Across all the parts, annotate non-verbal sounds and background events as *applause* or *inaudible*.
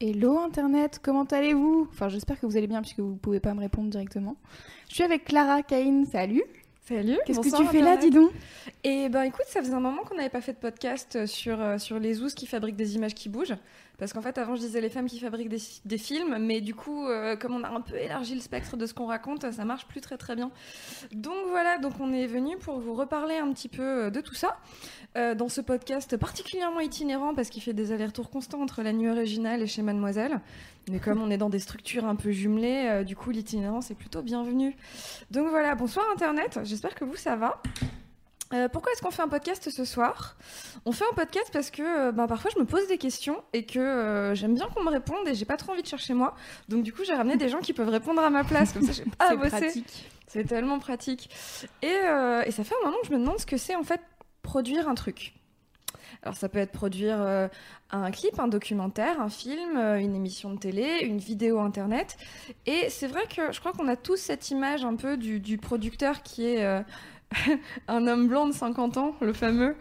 Hello Internet, comment allez-vous? Enfin, j'espère que vous allez bien puisque vous pouvez pas me répondre directement. Je suis avec Clara Cain, salut. Salut. Qu'est-ce que tu fais là, dis donc Et ben écoute, ça faisait un moment qu'on n'avait pas fait de podcast sur, euh, sur les ouzes qui fabriquent des images qui bougent. Parce qu'en fait, avant, je disais les femmes qui fabriquent des, des films, mais du coup, euh, comme on a un peu élargi le spectre de ce qu'on raconte, ça marche plus très très bien. Donc voilà, donc on est venu pour vous reparler un petit peu euh, de tout ça. euh, dans ce podcast particulièrement itinérant parce qu'il fait des allers-retours constants entre la nuit originale et chez Mademoiselle. Mais comme on est dans des structures un peu jumelées, euh, du coup l'itinérance est plutôt bienvenue. Donc voilà, bonsoir Internet, j'espère que vous ça va. Euh, pourquoi est-ce qu'on fait un podcast ce soir? On fait un podcast parce que euh, ben, parfois je me pose des questions et que euh, j'aime bien qu'on me réponde et j'ai pas trop envie de chercher moi. Donc du coup j'ai ramené des gens qui peuvent répondre à ma place, comme ça j'ai pas *laughs* à C'est bosser. C'est tellement pratique. Et, et ça fait un moment que je me demande ce que c'est en fait produire un truc. Alors ça peut être produire euh, un clip, un documentaire, un film, euh, une émission de télé, une vidéo internet. Et c'est vrai que je crois qu'on a tous cette image un peu du, du producteur qui est euh, *laughs* un homme blanc de 50 ans, le fameux.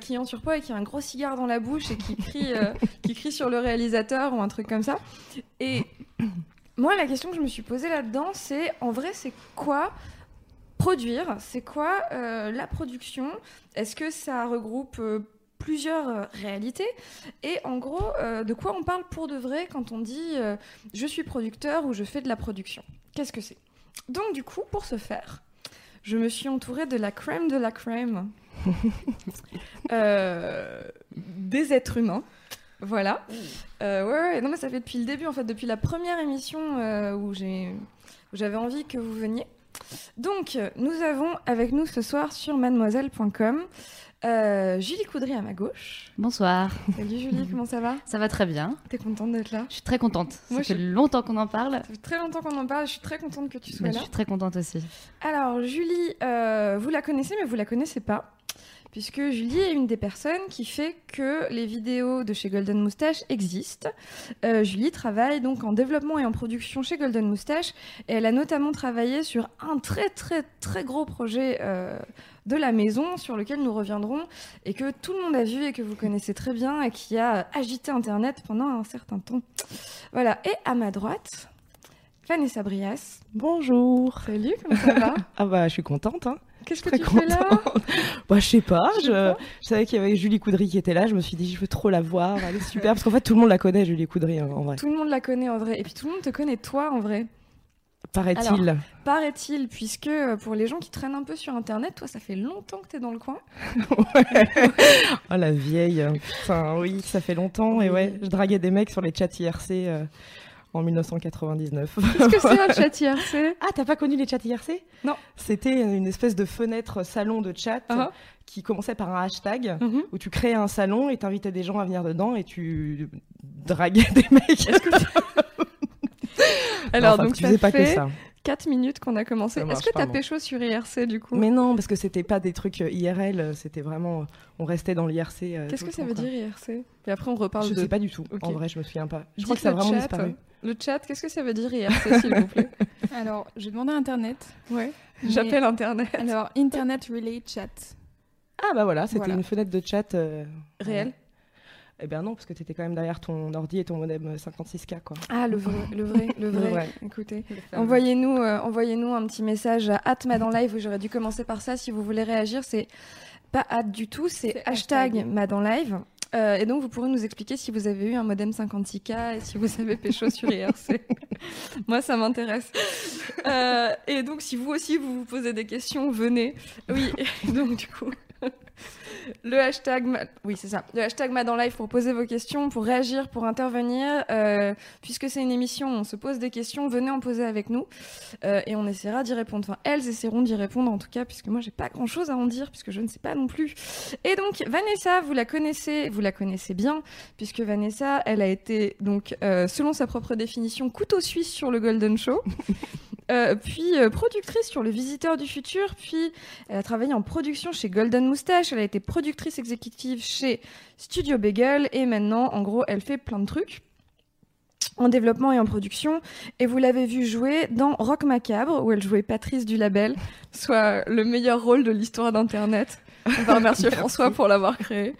qui est en surpoids et qui a un gros cigare dans la bouche et qui crie, *laughs* qui crie sur le réalisateur ou un truc comme ça. Et *coughs* moi, la question que je me suis posée là-dedans, c'est en vrai, c'est quoi produire? C'est quoi euh, la production? Est-ce que ça regroupe euh, plusieurs euh, réalités Et en gros, euh, de quoi on parle pour de vrai quand on dit euh, je suis producteur ou je fais de la production Qu'est-ce que c'est? Donc, du coup, pour ce faire, je me suis entourée de la crème de la crème *laughs* euh, des êtres humains. Voilà. Ouais, ouais, non, mais ça fait depuis le début, en fait, depuis la première émission où j'ai où j'avais envie que vous veniez. Donc, nous avons avec nous ce soir sur mademoiselle.com euh, Julie Coudry à ma gauche. Bonsoir, Salut Julie, *laughs* comment ça va? Ça va très bien. T'es contente d'être là? Je suis très contente. Moi, ça je fait longtemps qu'on en parle. Ça fait très longtemps qu'on en parle, je suis très contente que tu sois je là. suis très contente aussi. Alors, Julie, euh, vous la connaissez, mais vous la connaissez pas. Puisque Julie est une des personnes qui fait que les vidéos de chez Golden Moustache existent. Euh, Julie travaille donc en développement et en production chez Golden Moustache. Et elle a notamment travaillé sur un très très très gros projet de la maison sur lequel nous reviendrons et que tout le monde a vu et que vous connaissez très bien et qui a agité Internet pendant un certain temps. Voilà. Et à ma droite, Vanessa Brias. Bonjour. Salut, comment ça va? *laughs* Ah bah je suis contente. Hein. Qu'est-ce que tu fais là? contente. *laughs* bah je sais pas. Je sais Je, pas. je savais qu'il y avait Julie Coudry qui était là. Je me suis dit je veux trop la voir. Elle est super parce qu'en fait tout le monde la connaît Julie Coudry hein, en vrai. Tout le monde la connaît en vrai. Et puis tout le monde te connaît toi en vrai. Paraît-il. Paraît-il, puisque euh, pour les gens qui traînent un peu sur Internet, toi, ça fait longtemps que t'es dans le coin. *laughs* Oh la vieille. Putain oui ça fait longtemps et ouais je draguais des mecs sur les chats IRC euh, en 1999. Qu'est-ce que c'est un chat *laughs* IRC Ah t'as pas connu les chats IRC Non. C'était une espèce de fenêtre salon de chat Ah. qui commençait par un hashtag. Mhm. où tu créais un salon et t'invitais des gens à venir dedans et tu draguais *laughs* des mecs. *laughs* Alors, Enfin, donc tu ça faisais pas que fait ça. 4 minutes qu'on a commencé. Est-ce que t'as non. pécho sur IRC du coup? Mais non, parce que c'était pas des trucs euh, IRL, euh, c'était vraiment. euh, On restait dans l'IRC. euh, Qu'est-ce que ça veut quoi. dire IRC Et après, on reparle Je de. sais pas du tout. En vrai, je me souviens pas. Je Dites crois que ça a le vraiment chat, disparu. Le chat, qu'est-ce que ça veut dire IRC, s'il vous plaît? *laughs* Alors, j'ai demandé à Internet. Ouais. Mais- J'appelle Internet. Alors, Internet Relay Chat. Ah bah voilà, c'était Voilà. une fenêtre de chat. euh, Réel Eh bien non, parce que t'étais quand même derrière ton ordi et ton modem euh, 56K quoi. Ah, le vrai, le vrai, le vrai. *laughs* vrai. Écoutez. Envoyez-nous euh, envoyez-nous un petit message à où j'aurais dû commencer par ça si vous voulez réagir, c'est pas hâte du tout, c'est hashtag hashtag. madanlive. Euh, et donc vous pourrez nous expliquer si vous avez eu un modem 56K et si vous avez pécho sur IRC. *laughs* Moi ça m'intéresse. Euh, et donc si vous aussi vous vous posez des questions, venez. Oui, *laughs* donc du coup, *laughs* Le hashtag, oui c'est ça, le hashtag Madanlife pour poser vos questions, pour réagir, pour intervenir. Euh, puisque c'est une émission, on se pose des questions, venez en poser avec nous euh, et on essaiera d'y répondre. Elles essaieront d'y répondre en tout cas, puisque moi j'ai pas grand chose à en dire, puisque je ne sais pas non plus. Et donc Vanessa, vous la connaissez, vous la connaissez bien, puisque Vanessa, elle a été donc euh, selon sa propre définition couteau suisse sur le Golden Show. *laughs* Euh, puis euh, productrice sur Le Visiteur du Futur, puis elle a travaillé en production chez Golden Moustache, elle a été productrice exécutive chez Studio Bagel, et maintenant, en gros, elle fait plein de trucs en développement et en production. Et vous l'avez vu jouer dans Rock Macabre, où elle jouait Patrice du Label, soit le meilleur rôle de l'histoire d'Internet. On va remercier *laughs* François pour l'avoir créé.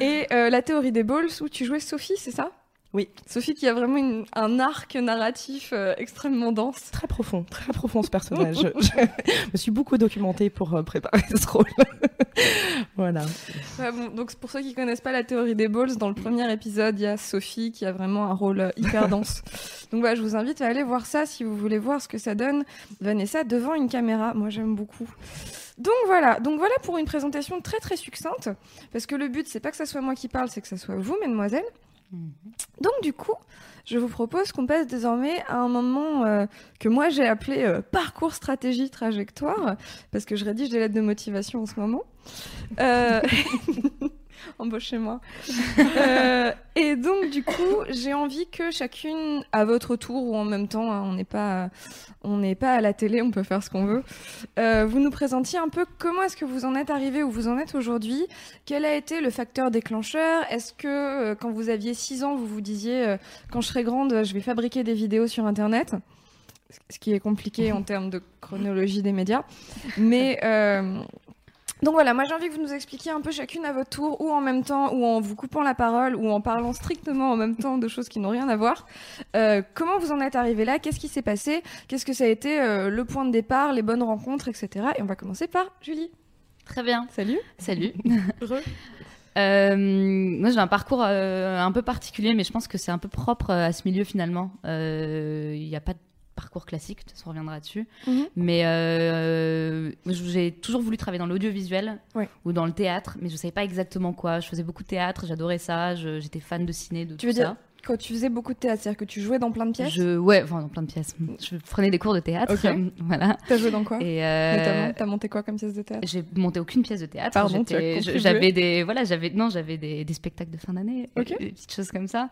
Et euh, La théorie des balls, où tu jouais Sophie, c'est ça? Oui. Sophie qui a vraiment une- un arc narratif euh, extrêmement dense. Très profond, très profond ce personnage. je, *laughs* je me suis beaucoup documentée pour euh, préparer ce rôle. *laughs* voilà. Ouais, bon, donc pour ceux qui connaissent pas la théorie des balls, dans le premier épisode, il y a Sophie qui a vraiment un rôle euh, hyper *laughs* dense. donc voilà, je vous invite à aller voir ça si vous voulez voir ce que ça donne Vanessa devant une caméra. Moi j'aime beaucoup. Donc voilà, donc voilà pour une présentation très très succincte, parce que le but c'est pas que ça soit moi qui parle, c'est que ça soit vous, mesdemoiselles. Donc du coup, je vous propose qu'on passe désormais à un moment euh, que moi j'ai appelé euh, parcours stratégie trajectoire, parce que je rédige des lettres de motivation en ce moment. Euh... *laughs* *laughs* *laughs* Embauchez-moi. Euh, et donc du coup, j'ai envie que chacune, à votre tour ou en même temps, hein, on n'est pas, on n'est pas à la télé, on peut faire ce qu'on veut. euh, vous nous présentiez un peu comment est-ce que vous en êtes arrivé où vous en êtes aujourd'hui. Quel a été le facteur déclencheur Est-ce que euh, quand vous aviez 6 ans, vous vous disiez quand je serai grande, je vais fabriquer des vidéos sur Internet Ce qui est compliqué en termes de chronologie des médias. Mais donc voilà, moi j'ai envie que vous nous expliquiez un peu chacune à votre tour, ou en même temps, ou en vous coupant la parole, ou en parlant strictement en même temps de choses qui n'ont rien à voir. Euh, comment vous en êtes arrivé là? Qu'est-ce qui s'est passé? Qu'est-ce que ça a été euh, le point de départ, les bonnes rencontres, etc. Et on va commencer par Julie. Très bien. Salut. Salut. *laughs* Heureux. Euh, moi, j'ai un parcours euh, un peu particulier, mais je pense que c'est un peu propre euh, à ce milieu finalement. Il n'y a pas de parcours classique, de toute façon, on reviendra dessus. Mhm. Mais euh, j'ai toujours voulu travailler dans l'audiovisuel Ouais. ou dans le théâtre, mais je savais pas exactement quoi. Je faisais beaucoup de théâtre, j'adorais ça, j'étais fan de ciné, de Tu tout veux ça. dire quand tu faisais beaucoup de théâtre, c'est-à-dire que tu jouais dans plein de pièces Je, ouais, enfin dans plein de pièces. Je prenais des cours de théâtre, Ok. *laughs* voilà. T'as joué dans quoi Et euh, Notamment, t'as monté quoi comme pièce de théâtre J'ai monté aucune pièce de théâtre. Pardon. J'avais des, voilà, j'avais, non, j'avais des, des spectacles de fin d'année, des petites choses comme ça,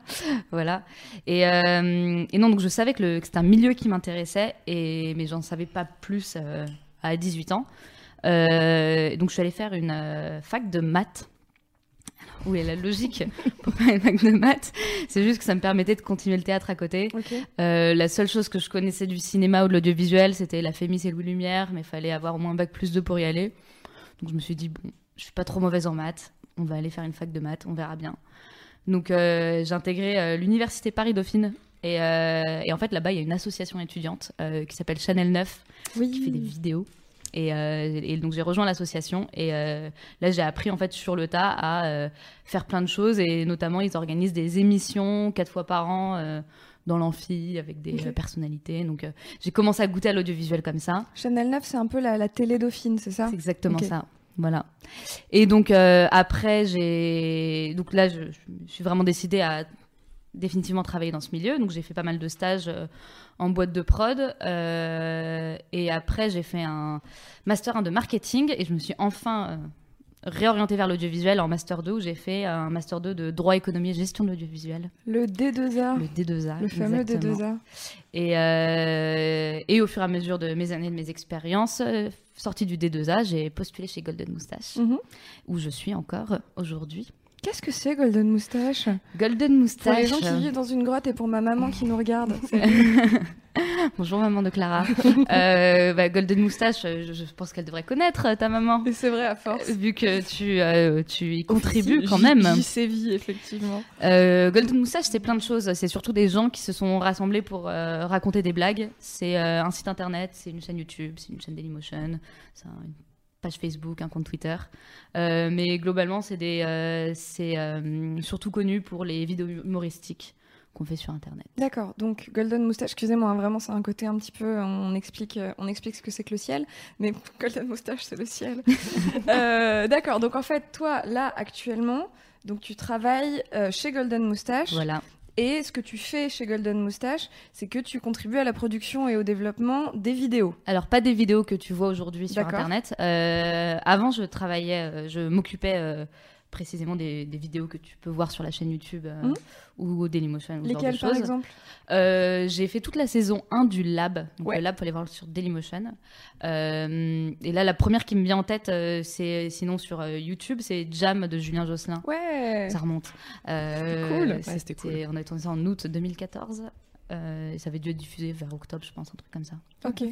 voilà. Et, euh, et non, donc je savais que, le- que c'était un milieu qui m'intéressait, et mais j'en savais pas plus euh, à 18 ans. Euh, donc je suis allée faire une fac de maths. Alors, Où est la logique *laughs* pour faire une fac de maths C'est juste que ça me permettait de continuer le théâtre à côté. Euh, la seule chose que je connaissais du cinéma ou de l'audiovisuel, c'était la Fémis et Louis Lumière, mais il fallait avoir au moins un bac plus 2 pour y aller. Donc je me suis dit, bon, je suis pas trop mauvaise en maths, on va aller faire une fac de maths, on verra bien. Donc euh, j'ai intégré euh, l'université Paris-Dauphine. Et, euh, et en fait, là-bas, il y a une association étudiante qui s'appelle Chanel 9, Oui. qui fait des vidéos. Et, euh, et donc j'ai rejoint l'association et euh, là j'ai appris en fait sur le tas à euh, faire plein de choses et notamment ils organisent des émissions quatre fois par an dans l'amphi avec des personnalités. Donc euh, j'ai commencé à goûter à l'audiovisuel comme ça. Chanel 9, c'est un peu la, la télé dauphine, c'est ça? C'est exactement ça. Voilà. Et donc euh, après j'ai donc là je, suis vraiment décidée à définitivement travailler dans ce milieu. Donc j'ai fait pas mal de stages euh, en boîte de prod euh, et après j'ai fait un master 1 de marketing et je me suis enfin euh, réorientée vers l'audiovisuel en master 2 où j'ai fait un master 2 de droit économie et gestion de l'audiovisuel, Le D2A. le D2A. Le fameux exactement. D2A. Et, euh, et au fur et à mesure de mes années, de mes expériences, sortie du D2A, j'ai postulé chez Golden Moustache, Mhm. où je suis encore aujourd'hui. Qu'est-ce que c'est Golden Moustache? Golden Pour Moustache. les gens qui vivent dans une grotte et pour ma maman qui nous regarde. *laughs* *laughs* Bonjour maman de Clara. Euh, bah, Golden Moustache, euh, je, je pense qu'elle devrait connaître euh, ta maman. C'est vrai à force. Vu que tu, euh, tu y contribues quand même. J'y sévis, effectivement. Euh, Golden Moustache, c'est plein de choses. C'est surtout des gens qui se sont rassemblés pour raconter des blagues. C'est un site internet, c'est une chaîne YouTube, c'est une chaîne Dailymotion, c'est un- une page Facebook, un compte Twitter. Euh, mais globalement, c'est des, euh, c'est euh, surtout connu pour les vidéos humoristiques qu'on fait sur Internet. D'accord. Donc Golden Moustache, excusez-moi, hein, vraiment c'est un côté un petit peu, on explique, on explique ce que c'est que le ciel, mais *laughs* Golden Moustache c'est le ciel. *laughs* D'accord. Donc en fait, toi là actuellement, donc tu travailles chez Golden Moustache. Voilà. Et ce que tu fais chez Golden Moustache, c'est que tu contribues à la production et au développement des vidéos. Alors, pas des vidéos que tu vois aujourd'hui sur. Internet. Euh, avant, je travaillais, euh, je m'occupais euh, précisément des, des vidéos que tu peux voir sur la chaîne YouTube euh, Mhm. ou au Dailymotion. ou Lesquelles par exemple Euh, J'ai fait toute la saison 1 du Lab. Donc, Ouais. le Lab, faut aller voir sur Dailymotion. Euh, et là, la première qui me vient en tête, c'est sinon sur YouTube, c'est Jam de Julien Josselin. Ouais. Ça remonte. Euh, cool. Ouais, c'était cool. On a tourné ça en août 2014. Euh, ça avait dû être diffusé vers octobre, je pense, un truc comme ça. Ok.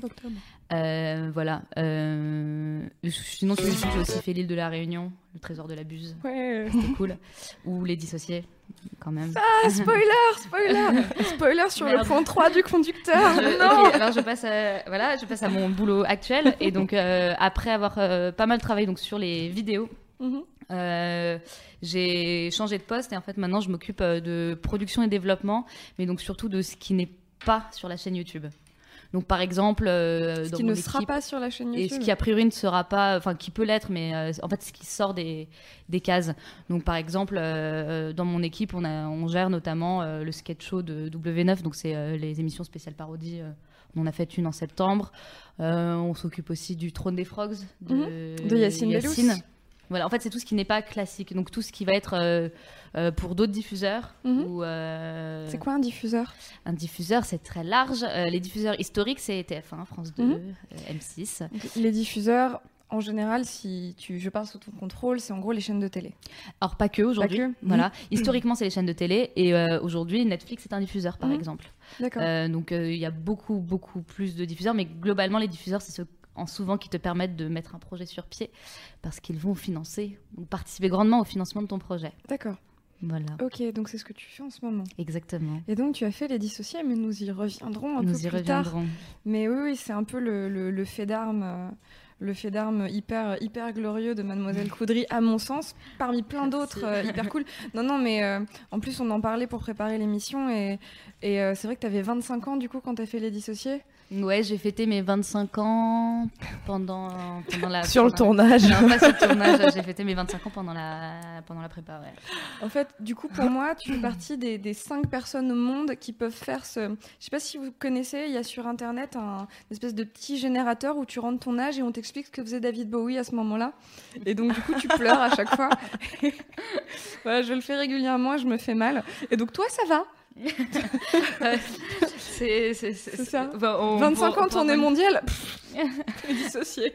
Euh, voilà. Euh, sinon, sur YouTube, j'ai aussi fait l'île de la Réunion, le trésor de la Buse. Ouais. C'était cool. Ou les dissociés, quand même. Ah, spoiler, spoiler, *laughs* spoiler sur le point 3 du conducteur. Je- non. ok, alors je passe, à, voilà, je passe à mon boulot actuel et donc euh, après avoir euh, pas mal travaillé donc sur les vidéos, Mhm. Euh, j'ai changé de poste et en fait maintenant je m'occupe euh, de production et développement, mais donc surtout de ce qui n'est pas sur la chaîne YouTube. Donc par exemple, euh, Ce dans qui ne sera pas sur la chaîne et YouTube. ce qui a priori ne sera pas, enfin qui peut l'être, mais euh, en fait ce qui sort des, des cases. Donc par exemple, euh, dans mon équipe, on, a, on gère notamment le sketch show de W9, donc c'est les émissions spéciales parodies. on en a fait une en septembre. On s'occupe aussi du Trône des Frogs de, Mhm. De Yacine Bellous. Voilà, en fait c'est tout ce qui n'est pas classique, donc tout ce qui va être euh, euh, pour d'autres diffuseurs. Mhm. ou, euh, C'est quoi un diffuseur? Un diffuseur, c'est très large. Les diffuseurs historiques, c'est TF1, France 2, Mhm. euh, M6. Les diffuseurs, en général, si tu, je parle sous ton contrôle, c'est en gros les chaînes de télé. Alors pas que aujourd'hui, voilà. Historiquement, c'est les chaînes de télé et aujourd'hui, Netflix est un diffuseur, par Mhm. exemple. D'accord. Donc il y a beaucoup, beaucoup plus de diffuseurs, mais globalement, les diffuseurs, c'est ceux en souvent qui te permettent de mettre un projet sur pied parce qu'ils vont financer ou participer grandement au financement de ton projet. D'accord. Voilà, Ok, donc c'est ce que tu fais en ce moment. exactement. Et donc tu as fait les dissociés, mais nous y reviendrons un Nous peu y plus tard. reviendrons. Mais oui, oui, c'est un peu le, le- le fait d'armes. euh, le fait d'armes hyper, hyper glorieux de Mademoiselle Coudry, à mon sens, parmi plein d'autres euh, hyper cool. *laughs* Non, non, mais euh, en plus, on en parlait pour préparer l'émission, et, et euh, c'est vrai que tu avais 25 ans, du coup, quand tu as fait les dissociés? Ouais, j'ai fêté mes 25 ans pendant, pendant la. Sur le tournage. Non, pas sur le tournage, j'ai fêté mes 25 ans pendant la, pendant la prépa, ouais. En fait, du coup, pour moi, tu fais partie des, des cinq personnes au monde qui peuvent faire ce. Je sais pas si vous connaissez, il y a sur internet un une espèce de petit générateur où tu rentres ton âge et on t'explique ce que faisait David Bowie à ce moment-là. Et donc, du coup, tu pleures à chaque fois. *laughs* voilà, je le fais régulièrement, je me fais mal. Et donc, toi, ça va? *laughs* C'est ça. Enfin, on- 25 on- ans, on- tournée mondiale *laughs* dissocié.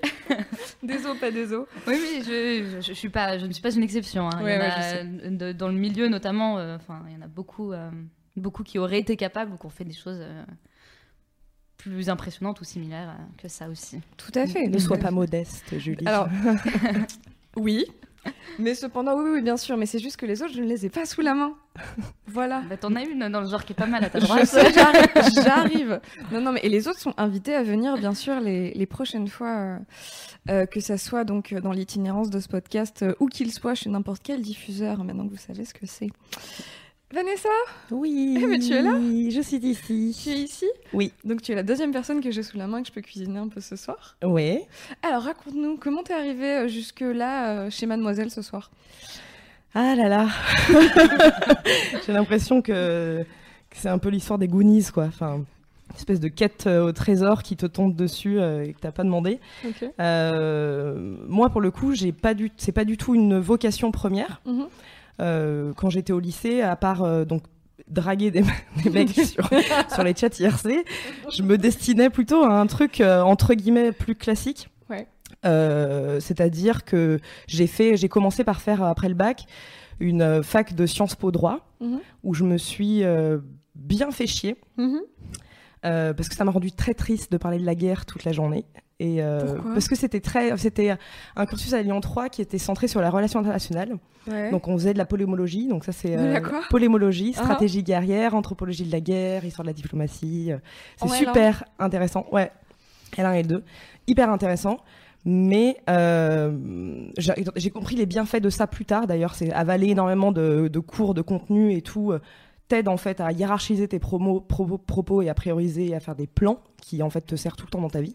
des os, pas des os. Oui, oui, je, je, je suis pas, je ne suis pas une exception. hein. Il y Ouais, en ouais, a, de- dans le milieu notamment, euh, enfin, il y en a beaucoup, euh, beaucoup qui auraient été capables ou qui ont fait des choses euh, plus impressionnantes ou similaires euh, que ça aussi. Tout à fait. Ne sois pas modeste, Julie. Alors, *laughs* oui. *laughs* Mais cependant, oui, oui, bien sûr. Mais c'est juste que les autres, je ne les ai pas sous la main. *laughs* Voilà. Bah, T'en as une dans le genre qui est pas mal à ta droite. j'arrive, *laughs* j'arrive. Non, non, mais et les autres sont invités à venir, bien sûr, les, les prochaines fois, euh, euh, que ça soit donc euh, dans l'itinérance de ce podcast, euh, où qu'il soit, chez n'importe quel diffuseur, maintenant que vous savez ce que c'est. Vanessa, oui. Eh, mais tu es là Je suis tu es ici. ici Oui. Donc tu es la deuxième personne que j'ai sous la main et que je peux cuisiner un peu ce soir. Oui. Alors raconte-nous, comment t'es arrivée euh, jusque-là euh, chez Mademoiselle ce soir? Ah là là. *laughs* J'ai l'impression que, que c'est un peu l'histoire des Goonies, quoi. Enfin, une espèce de quête euh, au trésor qui te tombe dessus euh, et que t'as pas demandé. Euh, moi, pour le coup, j'ai pas du, c'est pas du tout une vocation première. Mhm. Quand j'étais au lycée, à part euh, donc draguer des, *laughs* des mecs *laughs* sur, sur les chats IRC, je me destinais plutôt à un truc euh, entre guillemets plus classique. Ouais. Euh, C'est-à-dire que j'ai fait, j'ai commencé par faire après le bac une euh, fac de Sciences Po droit Mhm. où je me suis euh, bien fait chier. Mhm. Euh, parce que ça m'a rendu très triste de parler de la guerre toute la journée. Et euh, parce que c'était très, c'était un cursus à Lyon 3 qui était centré sur la relation internationale. Ouais. Donc on faisait de la polémologie, donc ça c'est quoi polémologie, Ah. stratégie guerrière, anthropologie de la guerre, histoire de la diplomatie. euh, C'est En L1. super intéressant. Ouais, L1 et L2, hyper intéressant. Mais euh, j'ai j'ai compris les bienfaits de ça plus tard. D'ailleurs, c'est avaler énormément de, de cours, de contenu et tout. T'aide en fait à hiérarchiser tes promos, propos, propos et à prioriser et à faire des plans qui en fait te servent tout le temps dans ta vie.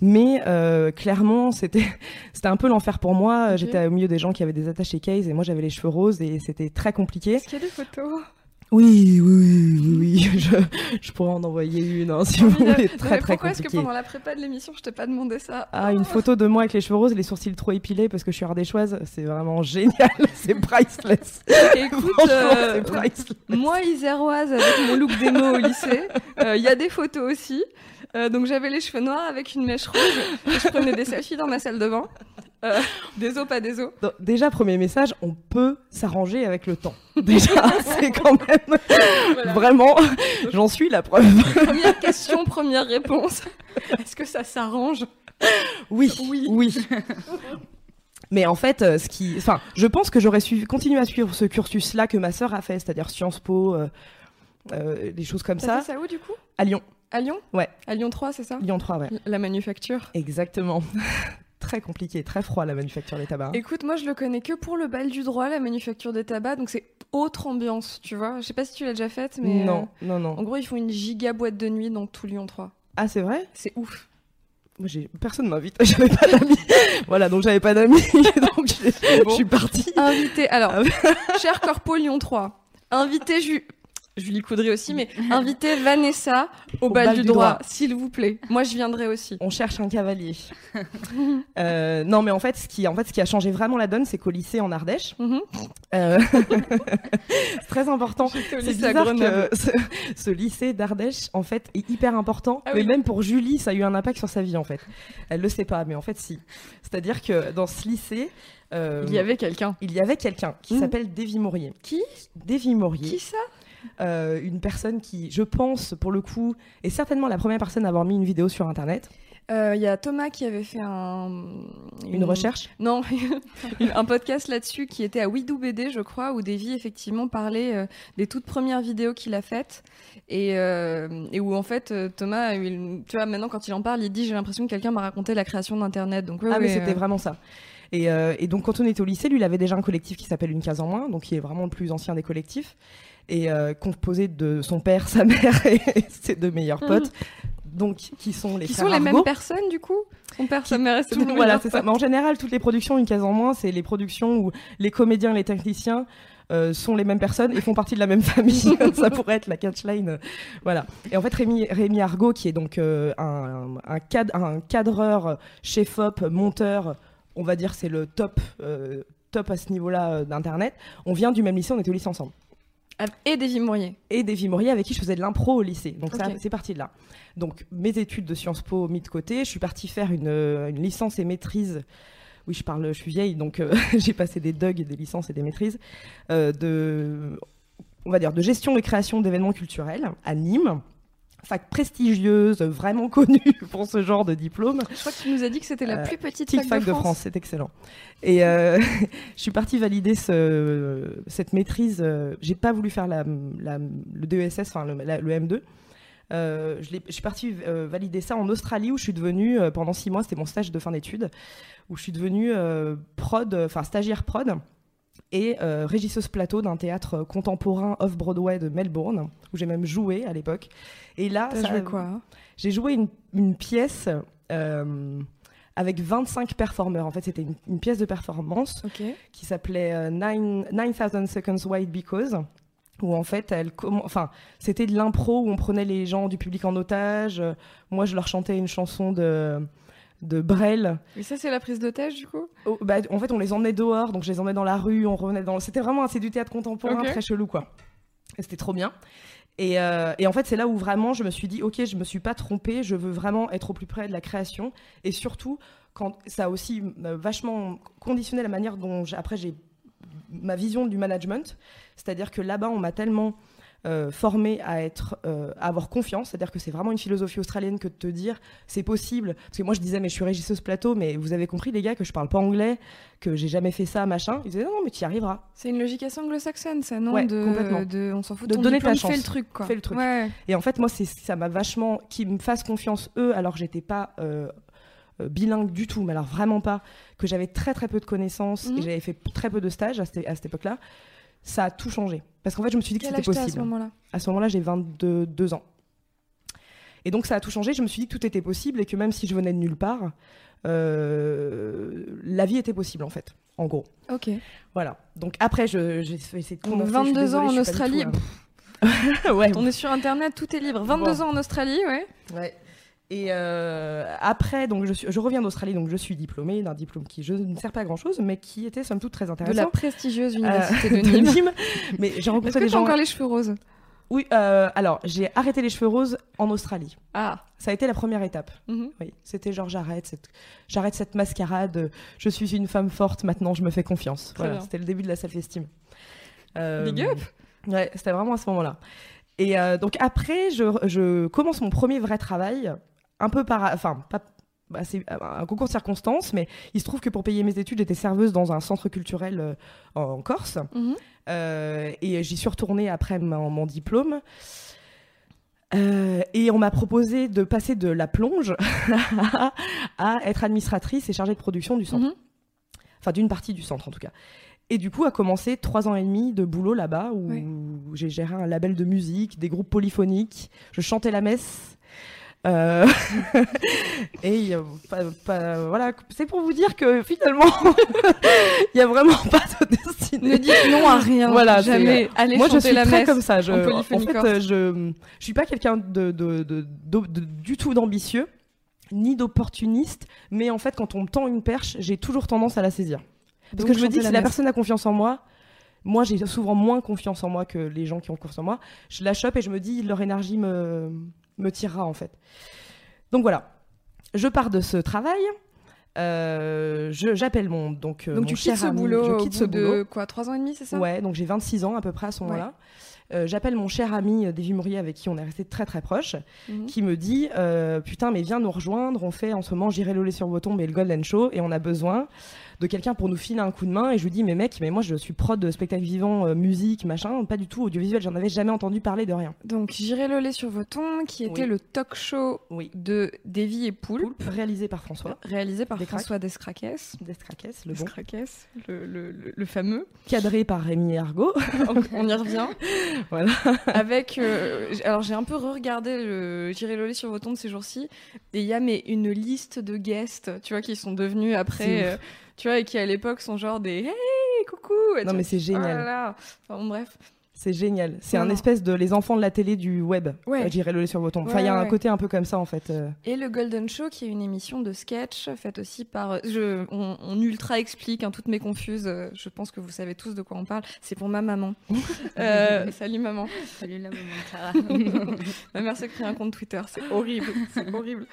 Mais euh, clairement, c'était *laughs* c'était un peu l'enfer pour moi. J'étais au milieu des gens qui avaient des attachés case et moi j'avais les cheveux roses et c'était très compliqué. Est-ce qu'il y a des photos? Oui, oui, oui, oui. *laughs* Je, je pourrais en envoyer une hein, si vous voulez. Mais Très très Pourquoi est-ce que pendant la prépa de l'émission, je t'ai pas demandé ça Ah, une photo de moi avec les cheveux roses, les sourcils trop épilés parce que je suis ardéchoise, c'est vraiment génial, *laughs* c'est priceless. Écoute, euh, priceless. moi iséroise avec mon look démo au lycée, euh, il y a des photos aussi. Euh, donc j'avais les cheveux noirs avec une mèche rouge et je prenais des selfies dans ma salle de bain. Euh, des os, pas des os. Donc, déjà, premier message, on peut s'arranger avec le temps. *laughs* Déjà, c'est quand même Voilà. vraiment, j'en suis la preuve. Première question, première réponse. Est-ce que ça s'arrange? Oui, Oui. oui. Mais en fait, euh, ce qui, enfin, je pense que j'aurais suivi, continué à suivre ce cursus-là que ma sœur a fait, c'est-à-dire Sciences Po, euh, euh, des choses comme ça, fait ça où du coup? À Lyon. À Lyon? Ouais. À Lyon 3, c'est ça? Lyon 3, ouais. La manufacture. Exactement. Très compliqué, très froid la manufacture des tabacs. Écoute, moi je le connais que pour le bal du droit, la manufacture des tabacs, donc c'est autre ambiance, tu vois. Je sais pas si tu l'as déjà faite, mais. non, non, euh, non. en gros, ils font une giga boîte de nuit dans tout Lyon 3. Ah, c'est vrai? C'est ouf. Moi, personne m'invite. *laughs* J'avais pas d'amis. voilà, donc j'avais pas d'amis. *laughs* donc je suis partie. Invité, alors, Ah cher Corpo Lyon 3, invité Ju... Julie Coudry aussi, mais *laughs* invité Vanessa au, bal, du, droit, s'il vous plaît. Moi, je viendrai aussi. On cherche un cavalier. *laughs* Euh, non, mais en fait, ce qui, en fait, ce qui a changé vraiment la donne, c'est qu'au lycée en Ardèche, Mhm. euh, *laughs* c'est très important. C'est bizarre que ce, ce lycée d'Ardèche, en fait, est hyper important. Ah mais oui. même pour Julie, ça a eu un impact sur sa vie, en fait. Elle le sait pas, mais en fait, si. C'est-à-dire que dans ce lycée, euh, Il y avait quelqu'un. il y avait quelqu'un qui Mhm. s'appelle Davy Maurier. Qui? Davy Maurier. Qui ça? Euh, une personne qui, je pense, pour le coup, est certainement la première personne à avoir mis une vidéo sur Internet. Euh, Il y a Thomas qui avait fait un... Une recherche? Non, *laughs* un podcast là-dessus qui était à Widou BD, je crois, où Davy effectivement parlait euh, des toutes premières vidéos qu'il a faites et, euh, et où en fait Thomas, il- tu vois, maintenant quand il en parle, il dit j'ai l'impression que quelqu'un m'a raconté la création d'Internet. Donc ouais, Ah, mais c'était vraiment ça. Et, et donc, quand on était au lycée, lui, il avait déjà un collectif qui s'appelle Une case en moins, donc qui est vraiment le plus ancien des collectifs, et euh, composé de son père, *laughs* sa mère et ses deux meilleurs potes, donc qui sont les qui sont les mêmes personnes du coup? Son père, sa mère et ses Tout- deux voilà, c'est ça. Mais en général, toutes les productions Une case en moins, c'est les productions où les comédiens et les techniciens euh, sont les mêmes personnes et font partie de la même *laughs* famille. *laughs* ça pourrait être la catchline. euh, voilà. Et en fait, Rémi, Rémi Argot, qui est donc euh, un, un, cad- un cadreur, chef-op, monteur, on va dire c'est le top, euh, top à ce niveau-là d'Internet. On vient du même lycée, on était au lycée ensemble. Et Davy Mourier. Et Davy Maurier avec qui je faisais de l'impro au lycée. Donc ça, c'est parti de là. Donc mes études de Sciences Po mis de côté, je suis partie faire une, euh, une licence et maîtrise. Oui, je parle, je suis vieille, donc euh, *laughs* j'ai passé des DUG et des licences et des maîtrises euh, de, on va dire, de gestion et création d'événements culturels à Nîmes. Fac prestigieuse, vraiment connue *laughs* pour ce genre de diplôme. Je crois que tu nous as dit que c'était la Euh, plus petite Petite fac, de France. c'est excellent. Et euh, *laughs* je suis partie valider ce, cette maîtrise. euh, J'ai pas voulu faire la, la- le DESS, enfin le, la- le M2. Euh, je, suis partie euh, valider ça en Australie où je suis devenue, euh, pendant six mois, c'était mon stage de fin d'études, où je suis devenue prod, enfin stagiaire prod et euh, régisseuse plateau d'un théâtre contemporain off-Broadway de Melbourne, où j'ai même joué à l'époque. Et là, T'as ça- joué quoi j'ai joué une, une pièce euh, avec 25 performeurs. En fait, c'était une, une pièce de performance qui s'appelait euh, Nine- 9000 Seconds White Because. Où en fait, elle, commen- enfin, c'était de l'impro où on prenait les gens du public en otage. Euh, Moi, je leur chantais une chanson de, de Brel. Et ça, c'est la prise d'otage du coup? Oh, bah, en fait, on les emmenait dehors, donc je les emmenais dans la rue, on revenait dans. C'était vraiment, c'est du théâtre contemporain très chelou, quoi. C'était trop bien. Et, euh, et en fait, c'est là où vraiment je me suis dit, ok, je me suis pas trompée, je veux vraiment être au plus près de la création. Et surtout, quand ça a aussi euh, vachement conditionné la manière dont après j'ai ma vision du management. C'est-à-dire que là-bas, on m'a tellement euh, formé à être, euh, à avoir confiance. C'est-à-dire que c'est vraiment une philosophie australienne que de te dire c'est possible. Parce que moi, je disais mais je suis régisseuse plateau, mais vous avez compris les gars que je parle pas anglais, que j'ai jamais fait ça, machin. Ils disaient non, non mais tu y arriveras. C'est une logique assez anglo-saxonne, ça, non? Ouais, de, complètement. de- on s'en fout De ton donner ta chance. Fais le truc, quoi. Fais le truc. Ouais. Et en fait, moi, c'est ça m'a vachement qu'ils me fassent confiance eux, alors que j'étais pas euh, euh, bilingue du tout, mais alors vraiment pas, que j'avais très très peu de connaissances Mhm. et j'avais fait très peu de stages à cette, à cette époque-là. Ça a tout changé. Parce qu'en fait, je me suis dit que c'était t'as à ce possible. moment-là? À ce moment-là, j'ai 22 deux ans. Et donc, ça a tout changé. Je me suis dit que tout était possible et que même si je venais de nulle part, euh, la vie était possible, en fait, en gros. Ok. Voilà. Donc, après, j'ai essayé de Donc, condenser, je suis 22 ans désolée, en pas du Australie. tout, euh, *laughs* ouais, On est sur internet, tout est libre. 22 Bon. ans en Australie, ouais. Ouais. Et euh, après, donc je, suis, je reviens d'Australie, donc je suis diplômée d'un diplôme qui je ne sert pas à grand chose, mais qui était somme toute très De la intéressant. prestigieuse Euh, université *laughs* de de Nîmes. Nîmes. Mais j'ai Est-ce rencontré que des t'as gens. encore les cheveux roses? Oui, euh, alors j'ai arrêté les cheveux roses en Australie. Ah. Ça a été la première étape. Mhm. Oui, c'était genre j'arrête cette, j'arrête cette mascarade. euh, Je suis une femme forte maintenant, je me fais confiance. Très Voilà, bien. c'était le début de la self-esteem. Euh, Big up. Ouais, c'était vraiment à ce moment-là. Et euh, donc après, je, je commence mon premier vrai travail, un peu par, enfin pas. bah, c'est un concours de circonstances, mais il se trouve que pour payer mes études, j'étais serveuse dans un centre culturel euh, en Corse. Mhm. Euh, et j'y suis retournée après mon, mon diplôme. Euh, et on m'a proposé de passer de la plonge *laughs* à, être administratrice et chargée de production du centre. Mhm. Enfin, d'une partie du centre en tout cas. Et du coup, a commencé trois ans et demi de boulot là-bas où j'ai géré un label de musique, des groupes polyphoniques, je chantais la messe. Euh, *laughs* et pas- pas- voilà, c'est pour vous dire que finalement, *laughs* il n'y a vraiment pas de destinée. Ne dites non à rien. Voilà, jamais. Allez Moi, je suis la très messe. comme ça. Je, en en fait, euh, je, je suis pas quelqu'un de, de, de- du tout d'ambitieux, ni d'opportuniste, mais en fait, quand on me tend une perche, j'ai toujours tendance à la saisir. Parce Donc, que je me dis la si la messe. personne a confiance en moi, moi, j'ai souvent moins confiance en moi que les gens qui ont confiance en moi. Je la chope et je me dis, leur énergie me, me tirera, en fait. Donc voilà. Je pars de ce travail. euh, J'appelle mon donc, euh, Donc mon tu cher quittes ce ami, boulot je au quitte bout ce boulot. de quoi 3 ans et demi, c'est ça? Ouais, donc j'ai 26 ans à peu près à ce moment-là. Euh, J'appelle mon cher ami euh, Davy Mourier avec qui on est resté très très proche, Mhm. qui me dit euh, Putain, mais viens nous rejoindre. On fait en ce moment J'irai Lolé sur vos tombes et le Golden Show et on a besoin de quelqu'un pour nous filer un coup de main. Et je lui dis Mais mec, mais moi je suis prod de spectacle vivant, euh, musique, machin, pas du tout audiovisuel. J'en avais jamais entendu parler de rien. Donc J'irai le lait sur vos qui était Oui. le talk show Oui. de Davy et Poulpe, Poulpe, réalisé par François réalisé par Descraques. François Descraques. Destrakes, le bon, Descraques, le, le- le- le fameux. cadré par Rémi Ergo. *laughs* On y revient. *laughs* Voilà. Avec. euh, alors j'ai un peu re-regardé le J'irai le lait sur vos tombes ces jours-ci, et il y a mais une liste de guests, tu vois, qui sont devenus après. Tu vois, et qui à l'époque sont genre des Hey, coucou et Non, mais c'est oh là génial. là. Enfin, bon, bref. C'est génial. C'est un espèce de les enfants de la télé du web. Ouais. J'irai Lolé sur vos tombes. Enfin, il y a Ouais, un côté un peu comme ça en fait. euh. Et le Golden Show, qui est une émission de sketch faite aussi par. euh, Je, on, on ultra explique, hein, toutes mes confuses. euh, Je pense que vous savez tous de quoi on parle. C'est pour ma maman. *laughs* Euh, salut maman. Salut la maman Clara. *laughs* Ma mère s'est créé un compte Twitter. C'est horrible. C'est horrible.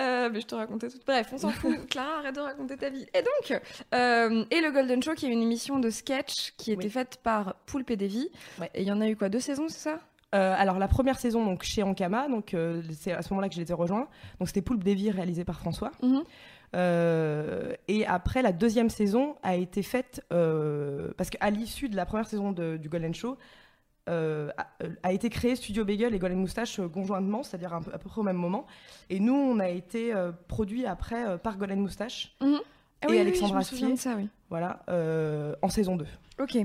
Euh, mais je te racontais tout. Bref, on s'en fout. *laughs* Clara, arrête de raconter ta vie. Et donc, euh, et le Golden Show, qui est une émission de sketch qui était Oui. faite par Poulpe et Davy. Ouais. Et il y en a eu quoi Deux saisons, c'est ça? Euh, alors la première saison donc chez Ankama, donc euh, c'est à ce moment-là que je les ai rejoints. Donc c'était Poulpe Davy réalisé par François. Mhm. Euh, et après la deuxième saison a été faite parce qu'à l'issue de la première saison de- du Golden Show a, a été créé Studio Bagel et Golden Moustache conjointement, c'est-à-dire à peu près au même moment. Et nous on a été euh, produit après par Golden Moustache, Ah Et oui, Alexandre oui, Astier. ça, oui. voilà, en saison 2. Ok.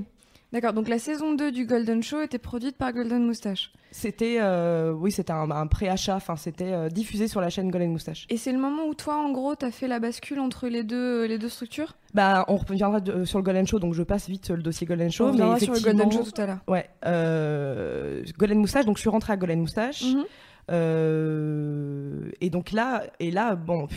D'accord, donc la saison 2 du Golden Show était produite par Golden Moustache. C'était, euh, oui, c'était un, un pré-achat, enfin c'était euh, diffusé sur la chaîne Golden Moustache. Et c'est le moment où toi, en gros, t'as fait la bascule entre les deux, les deux structures? Bah, on reviendra de- sur le Golden Show, donc je passe vite le dossier Golden Show. On reviendra sur le Golden Show tout à l'heure. Ouais, euh, Golden Moustache, donc je suis rentrée à Golden Moustache. Mhm. Euh, et donc là, et là, bon,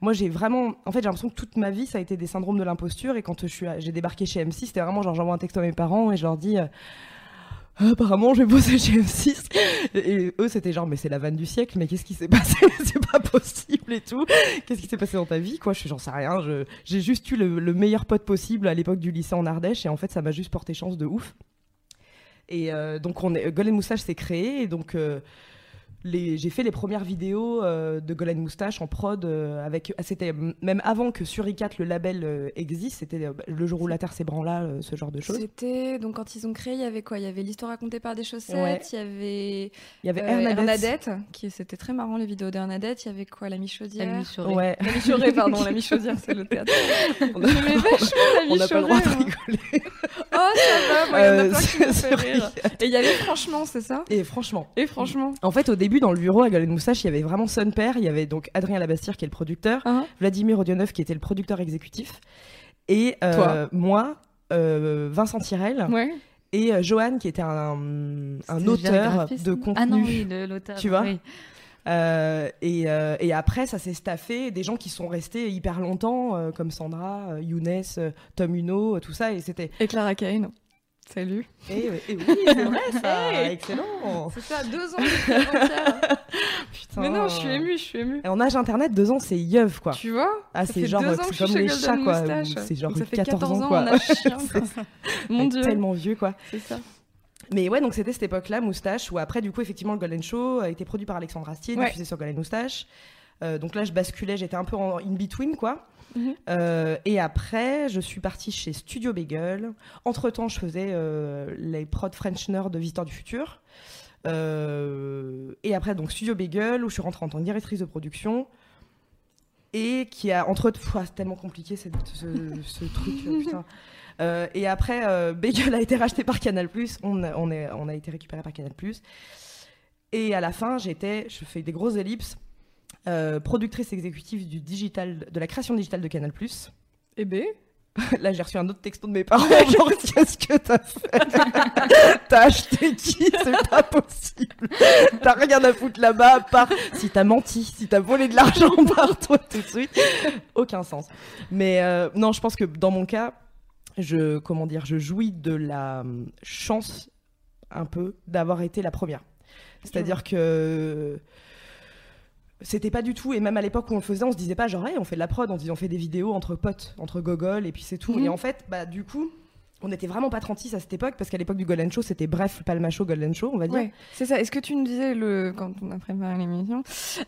moi j'ai vraiment, en fait, j'ai l'impression que toute ma vie ça a été des syndromes de l'imposture. Et quand je suis, j'ai débarqué chez M6, c'était vraiment genre j'envoie un texto à mes parents et je leur dis. euh, apparemment, je vais bosser chez M6. Et, eux, c'était genre, mais c'est la vanne du siècle, mais qu'est-ce qui s'est passé? *laughs* C'est pas possible et tout. Qu'est-ce qui s'est passé dans ta vie Quoi, j'en sais rien. J'ai juste eu le, le meilleur pote possible à l'époque du lycée en Ardèche, et en fait, ça m'a juste porté chance de ouf. Et euh, donc, on est, Golden Moustache s'est créé, et donc. J'ai fait les premières vidéos euh, de Golden Moustache en prod euh, avec c'était m- même avant que Suricat le label euh, existe c'était euh, le jour où la terre s'ébranla euh, ce genre de choses C'était donc quand ils ont créé, il y avait quoi? Il y avait l'histoire racontée par des chaussettes, Ouais. il y avait il y avait euh, Hernadette. Hernadette, qui c'était très marrant les vidéos d'Hernadette. Il y avait quoi? La Michaudière. lui sourit. ouais La Michaudée, pardon, la *laughs* Michaudière, c'est le théâtre. on a, J'aimais vachement la on n'a pas le droit de moi. rigoler Oh, ça va, moi, il y en a Euh, plein qui m'ont *laughs* fait c'est rire. Et il y avait franchement, c'est ça? Et franchement. Et franchement. En fait, au début, dans le bureau à Golden Moustache, il y avait vraiment son père. Il y avait donc Adrien Labastire qui est le producteur, Hein Vladimir Odionov qui était le producteur exécutif, et euh, Toi. moi, euh, Vincent Tirel, Ouais. et euh, Johan qui était un, un auteur de contenu. Ah non, oui, l'auteur. Tu vois oui. Euh, et, euh, et après, ça s'est staffé, des gens qui sont restés hyper longtemps, euh, comme Sandra, Younes, Tom Huno, tout ça, et c'était. Et Clara Kane. Salut. Et, et oui, c'est vrai *laughs* ça, excellent. C'est ça, deux ans de *laughs* Putain. Mais non, je suis émue, je suis émue. Et en âge internet, deux ans, c'est yeuf quoi. Tu vois Ah, c'est genre, c'est comme les chats, quoi, c'est genre ça fait 14 14 ans, quoi. en âge chien. Mon dieu. Tellement vieux quoi. C'est ça. Mais ouais, donc c'était cette époque-là, Moustache, où après, du coup, effectivement, le Golden Show a été produit par Alexandre Astier, Ouais. diffusé sur Golden Moustache. Euh, donc là, je basculais, j'étais un peu en in-between, quoi. Mhm. Euh, et après, je suis partie chez Studio Bagel. Entre-temps, je faisais euh, les prod Frenchner de Visiteur du Futur. Euh, et après, donc Studio Bagel, où je suis rentrée en tant que directrice de production. Et qui a, entre Pouah, *laughs* c'est tellement compliqué cette- ce, ce *laughs* truc, putain. Et après, Bagel a été racheté par Canal+. On a, on, est, on a été récupéré par Canal+. Et à la fin, j'étais, je fais des grosses ellipses, euh, productrice exécutive du digital, de la création digitale de Canal+. Eh ben, Là, j'ai reçu un autre texto de mes parents, *laughs* genre, qu'est-ce que t'as fait? T'as acheté qui? C'est pas possible. T'as rien à foutre là-bas, à part si t'as menti, si t'as volé de l'argent, *laughs* par toi tout de suite. Aucun sens. Mais euh, non, je pense que dans mon cas, je, comment dire, je jouis de la hum, chance, un peu, d'avoir été la première. C'est-à-dire que c'était pas du tout, et même à l'époque où on le faisait, on se disait pas genre, hey, on fait de la prod, on disait on fait des vidéos entre potes, entre gogol, et puis c'est tout. Mhm. Et en fait, bah du coup, on était vraiment pas 36 à cette époque, parce qu'à l'époque du Golden Show, c'était bref, Palma Show, Golden Show, on va dire. ouais, c'est ça. Est-ce que tu nous disais le quand on a préparé l'émission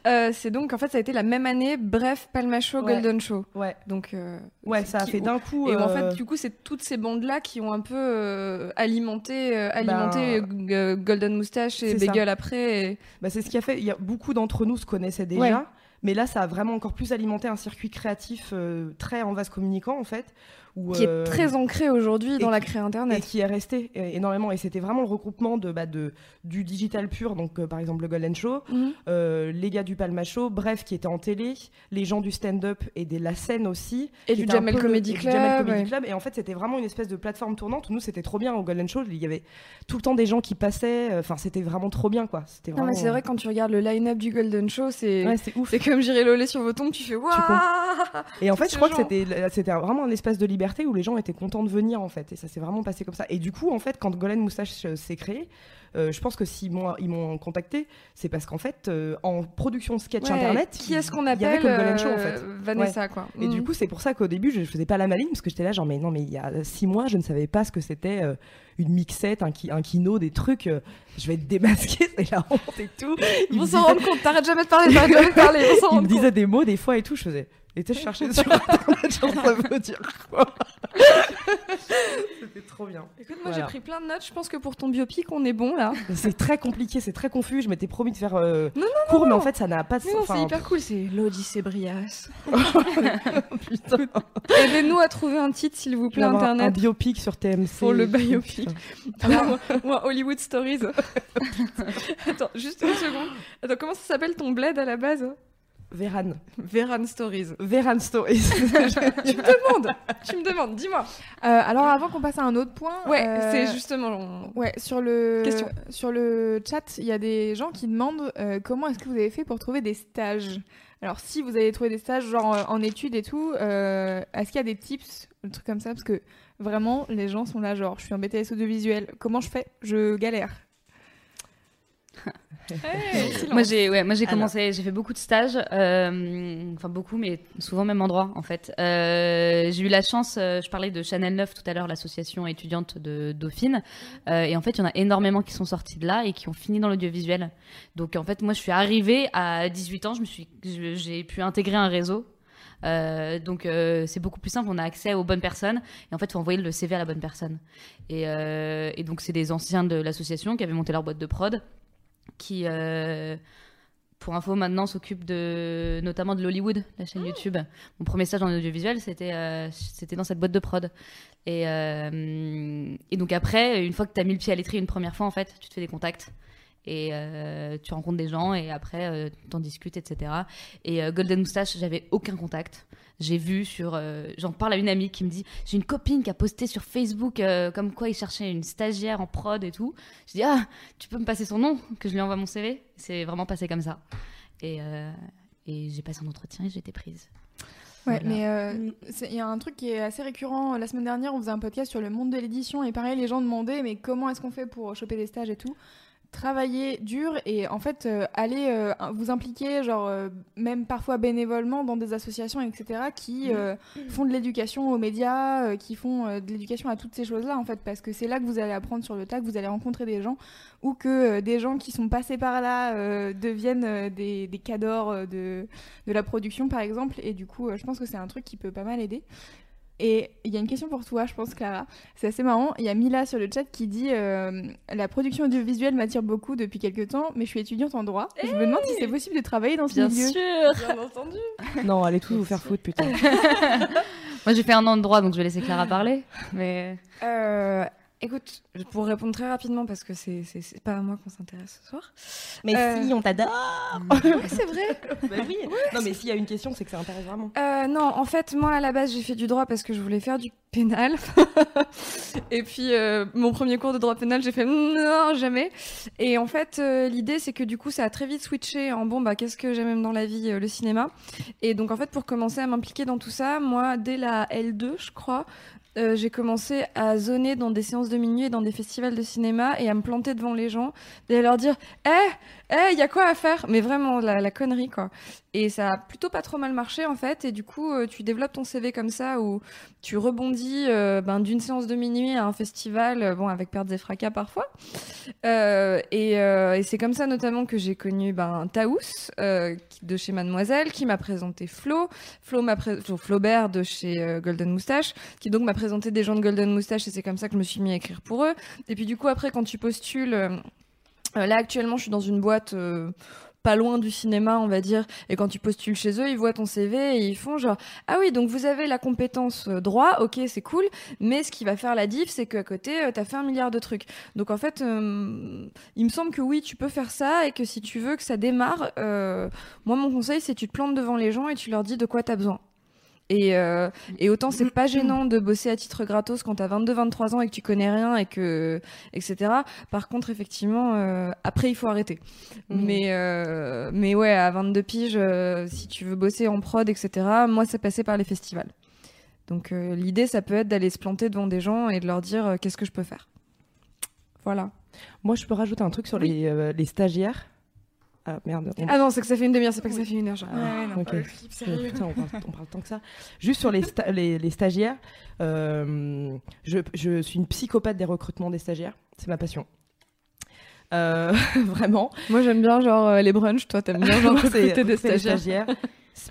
euh, C'est donc en fait ça a été la même année. Bref, Palma Show, Ouais. Golden Show. Ouais, Donc euh, ouais, ça a qui- fait d'un coup. Et en euh, fait, du coup, c'est toutes ces bandes-là qui ont un peu euh, alimenté, euh, alimenté Ben, euh, Golden Moustache et c'est ça. Après. et- bah, c'est ce qui a fait. Il y a beaucoup d'entre nous se connaissaient déjà. Mais là, ça a vraiment encore plus alimenté un circuit créatif euh, très en vase communicant, en fait. Où, qui euh, est très ancré aujourd'hui dans la qui- créa et internet. qui est resté euh, énormément. Et c'était vraiment le regroupement de, bah, de, du digital pur, donc euh, par exemple le Golden Show, Mhm. euh, les gars du Palma Show, bref, qui étaient en télé, les gens du stand-up et de la scène aussi. Et du Jamel Comedy et du Jamel Club, Comedy ouais. Club. Et en fait, c'était vraiment une espèce de plateforme tournante. Nous, c'était trop bien au Golden Show. Il y avait tout le temps des gens qui passaient. euh, Enfin, c'était vraiment trop bien, quoi. C'était Non, vraiment... mais c'est vrai, quand tu regardes le line-up du Golden Show, c'est. Ouais, c'est ouf. C'est comme j'irai loler sur vos tombes, tu fais waouh Et en fait, je crois que c'était c'était vraiment un espace de liberté où les gens étaient contents de venir, en fait. Et ça s'est vraiment passé comme ça. Et du coup, en fait, quand Golden Moustache euh, s'est créé, euh, je pense que s'ils m'ont ils m'ont contacté, c'est parce qu'en fait, euh, en production sketch Ouais, internet, Qui est-ce qu'on il y avait appelle Golden Show, en fait. euh, Vanessa, quoi. Et du Mhm. coup, c'est pour ça qu'au début, je faisais pas la maline, parce que j'étais là, genre, mais non, mais il y a six mois, je ne savais pas ce que c'était une mixette, un, ki- un kino, des trucs. je vais être démasquée, *laughs* c'est la honte et tout. Ils Il vont s'en rendre compte, t'arrêtes jamais de parler, t'arrêtes jamais de parler, ils *laughs* me disait des mots des fois et tout, je faisais. Et je cherchais sur internet, genre, ça *laughs* veut dire quoi C'était trop bien. Écoute, moi Voilà. j'ai pris plein de notes, je pense que pour ton biopic, on est bon là. *laughs* C'est très compliqué, c'est très confus. Je m'étais promis de faire euh, Non, non, court, mais en fait, ça n'a pas de non, enfin, c'est hyper cool, c'est l'Odyssée Brias. *laughs* putain. Aidez-nous à trouver un titre, s'il vous plaît, D'avoir un- Un internet. biopic sur TMC. Pour le biopic. ou, un- ou un Hollywood Stories. Attends, juste une seconde. Attends, comment ça s'appelle ton bled à la base Véran. Veran Stories. Véran Stories. *laughs* Tu me demandes, tu me demandes, dis-moi. Euh, alors avant qu'on passe à un autre point, Ouais, euh, c'est justement. Ouais, sur le Question. sur le chat, il y a des gens qui demandent euh, comment est-ce que vous avez fait pour trouver des stages? Alors si vous avez trouvé des stages genre en études et tout, est-ce qu'il y a des tips, un truc comme ça? Parce que vraiment les gens sont là genre je suis en BTS audiovisuel, comment je fais? Je galère. Hey. Moi j'ai ouais, moi j'ai commencé, j'ai fait beaucoup de stages, euh, enfin beaucoup, mais souvent même endroit en fait. Euh, j'ai eu la chance, euh, je parlais de Chanel 9 tout à l'heure, l'association étudiante de Dauphine, et en fait il y en a énormément qui sont sortis de là et qui ont fini dans l'audiovisuel. Donc en fait moi je suis arrivée à 18 ans, je me suis, j'ai pu intégrer un réseau. Euh, donc euh, c'est beaucoup plus simple, on a accès aux bonnes personnes et en fait il faut envoyer le CV à la bonne personne. Et, euh, et donc c'est des anciens de l'association qui avaient monté leur boîte de prod qui, euh, pour info, maintenant s'occupe de, notamment de l'Hollywood, la chaîne YouTube. Mon premier stage en audiovisuel, c'était euh, c'était dans cette boîte de prod. Et, euh, et donc après, une fois que tu as mis le pied à l'étrier une première fois, en fait, tu te fais des contacts. Et euh, tu rencontres des gens et après, euh, t'en discutes, etc. Et euh, Golden Moustache, j'avais aucun contact. J'ai vu sur. euh, J'en parle à une amie qui me dit J'ai une copine qui a posté sur Facebook comme quoi il cherchait une stagiaire en prod et tout. Je dis Ah, tu peux me passer son nom Que je lui envoie mon CV C'est vraiment passé comme ça. Et, et j'ai passé un entretien et j'ai été prise. Ouais, Voilà. mais euh, il y a un truc qui est assez récurrent. La semaine dernière, on faisait un podcast sur le monde de l'édition et pareil, les gens demandaient mais comment est-ce qu'on fait pour choper des stages et tout? Travailler dur et en fait euh, aller euh, vous impliquer, genre euh, même parfois bénévolement dans des associations, etc., qui euh, font de l'éducation aux médias, qui font de l'éducation à toutes ces choses-là en fait, parce que c'est là que vous allez apprendre sur le tas, que vous allez rencontrer des gens ou que des gens qui sont passés par là deviennent des, des cadors de, de la production par exemple et du coup je pense que c'est un truc qui peut pas mal aider et il y a une question pour toi je pense Clara c'est assez marrant il y a Mila sur le chat qui dit euh, la production audiovisuelle m'attire beaucoup depuis quelques temps mais je suis étudiante en droit je me demande si c'est possible de travailler dans ce Bien milieu sûr Bien entendu. *laughs* Non, allez tous vous faire foutre, putain. *laughs* Moi j'ai fait un an de droit donc je vais laisser Clara parler. Mais Euh, écoute, pour répondre très rapidement, parce que c'est c'est- c'est pas à moi qu'on s'intéresse ce soir. Mais Euh, si, on t'adore *laughs* c'est vrai. *laughs* Bah oui Non, mais s'il y a une question, c'est que ça intéresse vraiment. Euh, non, en fait, moi à la base j'ai fait du droit parce que je voulais faire du pénal. *laughs* et puis euh, mon premier cours de droit pénal, j'ai fait non, jamais. Et en fait, l'idée c'est que du coup ça a très vite switché en bon, bah qu'est-ce que j'aime dans la vie Le cinéma? Et donc en fait, pour commencer à m'impliquer dans tout ça, moi dès la L2, je crois. Euh, j'ai commencé à zoner dans des séances de minuit et dans des festivals de cinéma et à me planter devant les gens et à leur dire Eh, eh, il y a quoi à faire? Mais vraiment, la, la connerie, quoi. Et ça a plutôt pas trop mal marché en fait. Et du coup, euh, tu développes ton CV comme ça où tu rebondis euh, ben, d'une séance de minuit à un festival, euh, bon avec pertes et fracas parfois. Et c'est comme ça notamment que j'ai connu ben, Taous de chez Mademoiselle qui m'a présenté Flo, Flo Flaubert de chez Golden Moustache qui donc m'a présenté des gens de Golden Moustache et c'est comme ça que je me suis mis à écrire pour eux. Et puis du coup après quand tu postules, là actuellement je suis dans une boîte. Pas loin du cinéma, on va dire. Et quand tu postules chez eux, ils voient ton CV et ils font genre ah oui donc vous avez la compétence euh, droit, ok c'est cool, mais ce qui va faire la diff c'est qu'à côté euh, t'as fait un milliard de trucs. Donc en fait, euh, il me semble que oui tu peux faire ça et que si tu veux que ça démarre, moi mon conseil c'est tu te plantes devant les gens et tu leur dis de quoi t'as besoin. Et, euh, et autant c'est pas gênant de bosser à titre gratos quand t'as 22-23 ans et que tu connais rien et que etc. Par contre effectivement euh, après il faut arrêter. Mais euh, mais ouais à 22 piges euh, si tu veux bosser en prod etc. Moi c'est passé par les festivals. Donc l'idée ça peut être d'aller se planter devant des gens et de leur dire qu'est-ce que je peux faire. Voilà. Moi, je peux rajouter un truc sur les, les stagiaires. Ah merde. on- Ah non c'est que ça fait une demi-heure c'est pas que ça fait une heure. genre. Ouais, ouais, non. Ok. Euh, Putain, on parle, on parle tant que ça. Juste sur les, sta- les, les stagiaires, euh, je, je suis une psychopathe des recrutements des stagiaires. C'est ma passion. Euh, *laughs* vraiment. Moi j'aime bien genre euh, les brunchs, toi t'aimes bien *laughs* genre recruter des stagiaires.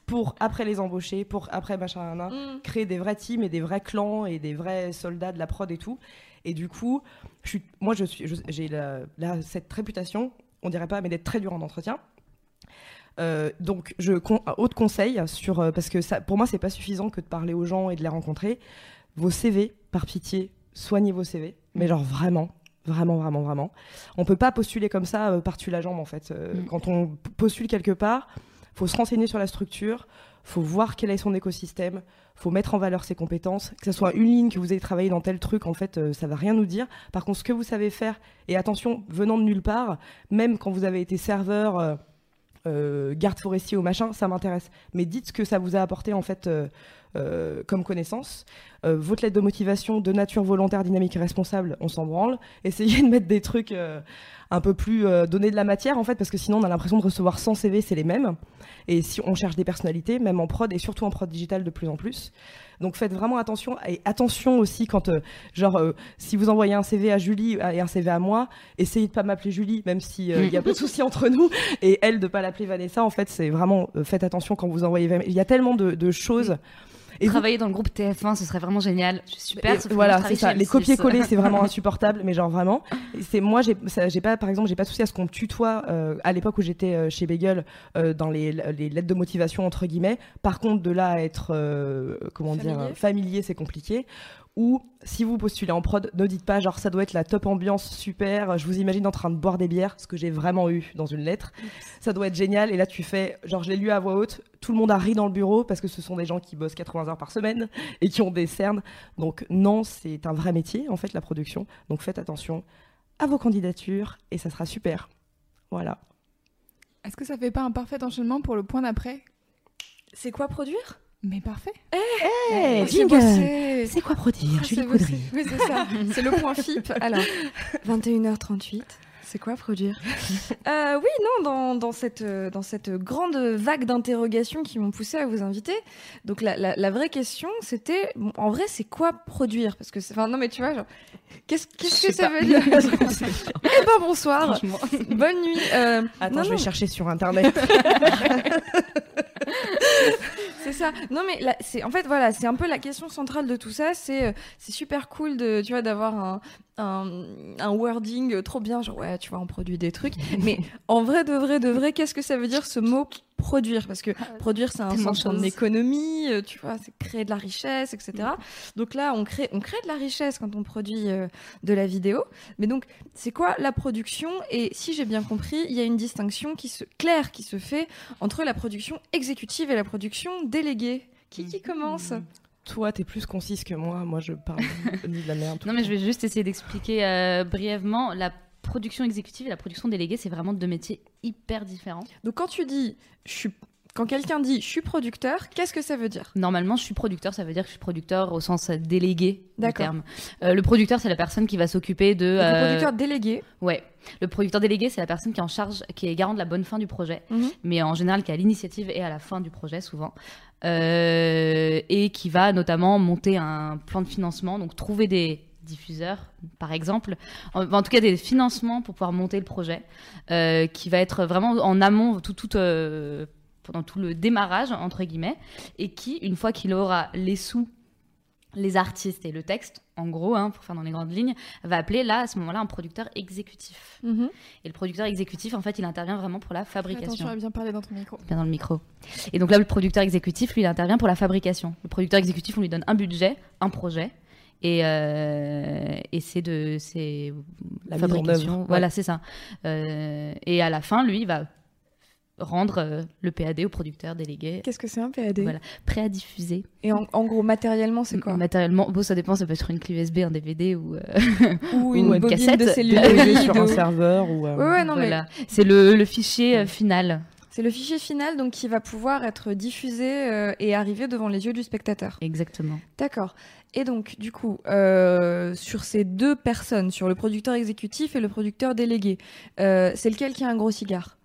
Pour après les embaucher, pour après machin, nan, nan, Mm. créer des vrais teams et des vrais clans et des vrais soldats de la prod et tout. Et du coup, je suis, moi, je suis, j'ai cette réputation, on dirait pas, mais d'être très dur en entretien. Euh, donc, je con, autre conseil sur euh, parce que ça, pour moi, c'est pas suffisant que de parler aux gens et de les rencontrer. Vos CV, par pitié, soignez vos CV, mais genre vraiment. Vraiment, vraiment, vraiment. On peut pas postuler comme ça euh, par-dessus la jambe, en fait. Mm. Quand on postule quelque part, faut se renseigner sur la structure, faut voir quel est son écosystème, faut mettre en valeur ses compétences. Que ce soit une ligne que vous ayez travaillé dans tel truc, en fait, euh, ça va rien nous dire. Par contre, ce que vous savez faire, et attention, venant de nulle part, même quand vous avez été serveur, euh, euh, garde forestier ou machin, ça m'intéresse. Mais dites ce que ça vous a apporté, en fait, euh, comme connaissance. Euh, votre lettre de motivation de nature volontaire, dynamique et responsable, on s'en branle. *laughs* Essayez de mettre des trucs euh, un peu plus donner de la matière en fait parce que sinon on a l'impression de recevoir 100 CV c'est les mêmes et si on cherche des personnalités même en prod et surtout en prod digital de plus en plus donc faites vraiment attention et attention aussi quand genre si vous envoyez un CV à Julie et un CV à moi essayez de pas m'appeler Julie même si il y a pas de souci *laughs* entre nous et elle de pas l'appeler Vanessa en fait c'est vraiment faites attention quand vous envoyez il y a tellement de, de choses et vous- Travailler dans le groupe TF1, ce serait vraiment génial. Je suis super. et voilà, c'est ça. Les chez M6. copier-coller, c'est vraiment insupportable, mais genre vraiment. C'est moi, j'ai, pas, par exemple, j'ai pas de souci à ce qu'on me tutoie euh, à l'époque où j'étais euh, chez Bagel euh, dans les, les lettres de motivation entre guillemets. Par contre, de là à être, comment familier, c'est compliqué. Ou si vous postulez en prod, ne dites pas genre ça doit être la top ambiance super, je vous imagine en train de boire des bières, ce que j'ai vraiment eu dans une lettre. Ça doit être génial. Et là tu fais, genre je l'ai lu à voix haute, tout le monde a ri dans le bureau parce que ce sont des gens qui bossent 80 heures par semaine et qui ont des cernes. Donc non, c'est un vrai métier en fait la production. Donc faites attention à vos candidatures et ça sera super. Voilà. Est-ce que ça fait pas un parfait enchaînement pour le point d'après? C'est quoi produire? Mais parfait. Hey, C'est jingle bossé. C'est quoi produire Ah, Julie c'est Coudry. Oui, c'est ça. C'est le point FIP. Alors, *laughs* 21h38. C'est quoi produire? *laughs* Euh, Oui, non, dans, dans cette, euh, dans cette grande vague d'interrogations qui m'ont poussé à vous inviter. Donc, la, la, la vraie question, c'était bon, en vrai, c'est quoi produire? Parce que, c'est- enfin, non, mais tu vois, genre, qu'est-ce qu'est-ce que ça veut dire? *laughs* Eh ben, bonsoir, bonne nuit. Euh, Attends, non, je non. vais chercher sur internet. C'est ça. Non mais là, c'est en fait voilà, c'est un peu la question centrale de tout ça. C'est euh, c'est super cool de tu vois d'avoir un, un un wording trop bien genre ouais tu vois on produit des trucs. *laughs* mais en vrai de vrai de vrai qu'est-ce que ça veut dire ce mot produire? Parce que produire c'est un sens en économie, tu vois, c'est créer de la richesse, etc. Donc là on crée on crée de la richesse quand on produit euh, de la vidéo. Mais donc c'est quoi la production? Et si j'ai bien compris, il y a une distinction qui se claire qui se fait entre la production exécutive et la production déléguée. Qui, qui commence? Toi, t'es plus concise que moi. Moi, je parle *laughs* de la merde. Non, mais je vais juste essayer d'expliquer euh, brièvement. La production exécutive et la production déléguée, c'est vraiment deux métiers hyper différents. Donc quand tu dis, je suis, quand quelqu'un dit je suis producteur, qu'est-ce que ça veut dire? Normalement, je suis producteur, ça veut dire que je suis producteur au sens délégué du terme. Euh, le producteur, c'est la personne qui va s'occuper de. Le euh, producteur délégué. Ouais. Le producteur délégué, c'est la personne qui est en charge, qui est garant de la bonne fin du projet, Mhm. mais en général qui a l'initiative et à la fin du projet souvent, Euh, et qui va notamment monter un plan de financement, donc trouver des diffuseurs, par exemple, en, en tout cas des financements pour pouvoir monter le projet, euh, qui va être vraiment en amont, tout, tout, euh, pendant tout le démarrage entre guillemets, et qui, une fois qu'il aura les sous les artistes et le texte, en gros, hein, pour faire dans les grandes lignes, va appeler là, à ce moment-là, un producteur exécutif. Mhm. Et le producteur exécutif, en fait, il intervient vraiment pour la Attention fabrication. à bien parler dans ton micro. Bien dans le micro. Et donc là, le producteur exécutif, lui, il intervient pour la fabrication. Le producteur exécutif, on lui donne un budget, un projet. Et, euh, et c'est de c'est La fabrication. ouais. Voilà, c'est ça. Euh, et à la fin, lui, il va rendre euh, le PAD au producteur délégué, Qu'est-ce que c'est un PAD Voilà. prêt à diffuser. Et en, en gros, matériellement, c'est quoi? Matériellement, bon, ça dépend, ça peut être une clé USB, un DVD ou. euh, Ou une, *laughs* Ou une bobine cassette. *laughs* de cellule sur un serveur ou. euh, Ouais, ouais, non, mais. C'est le, le fichier euh, final. c'est le fichier final donc qui va pouvoir être diffusé euh, et arriver devant les yeux du spectateur. Exactement. D'accord. Et donc, du coup, euh, sur ces deux personnes, sur le producteur exécutif et le producteur délégué, euh, c'est lequel qui a un gros cigare?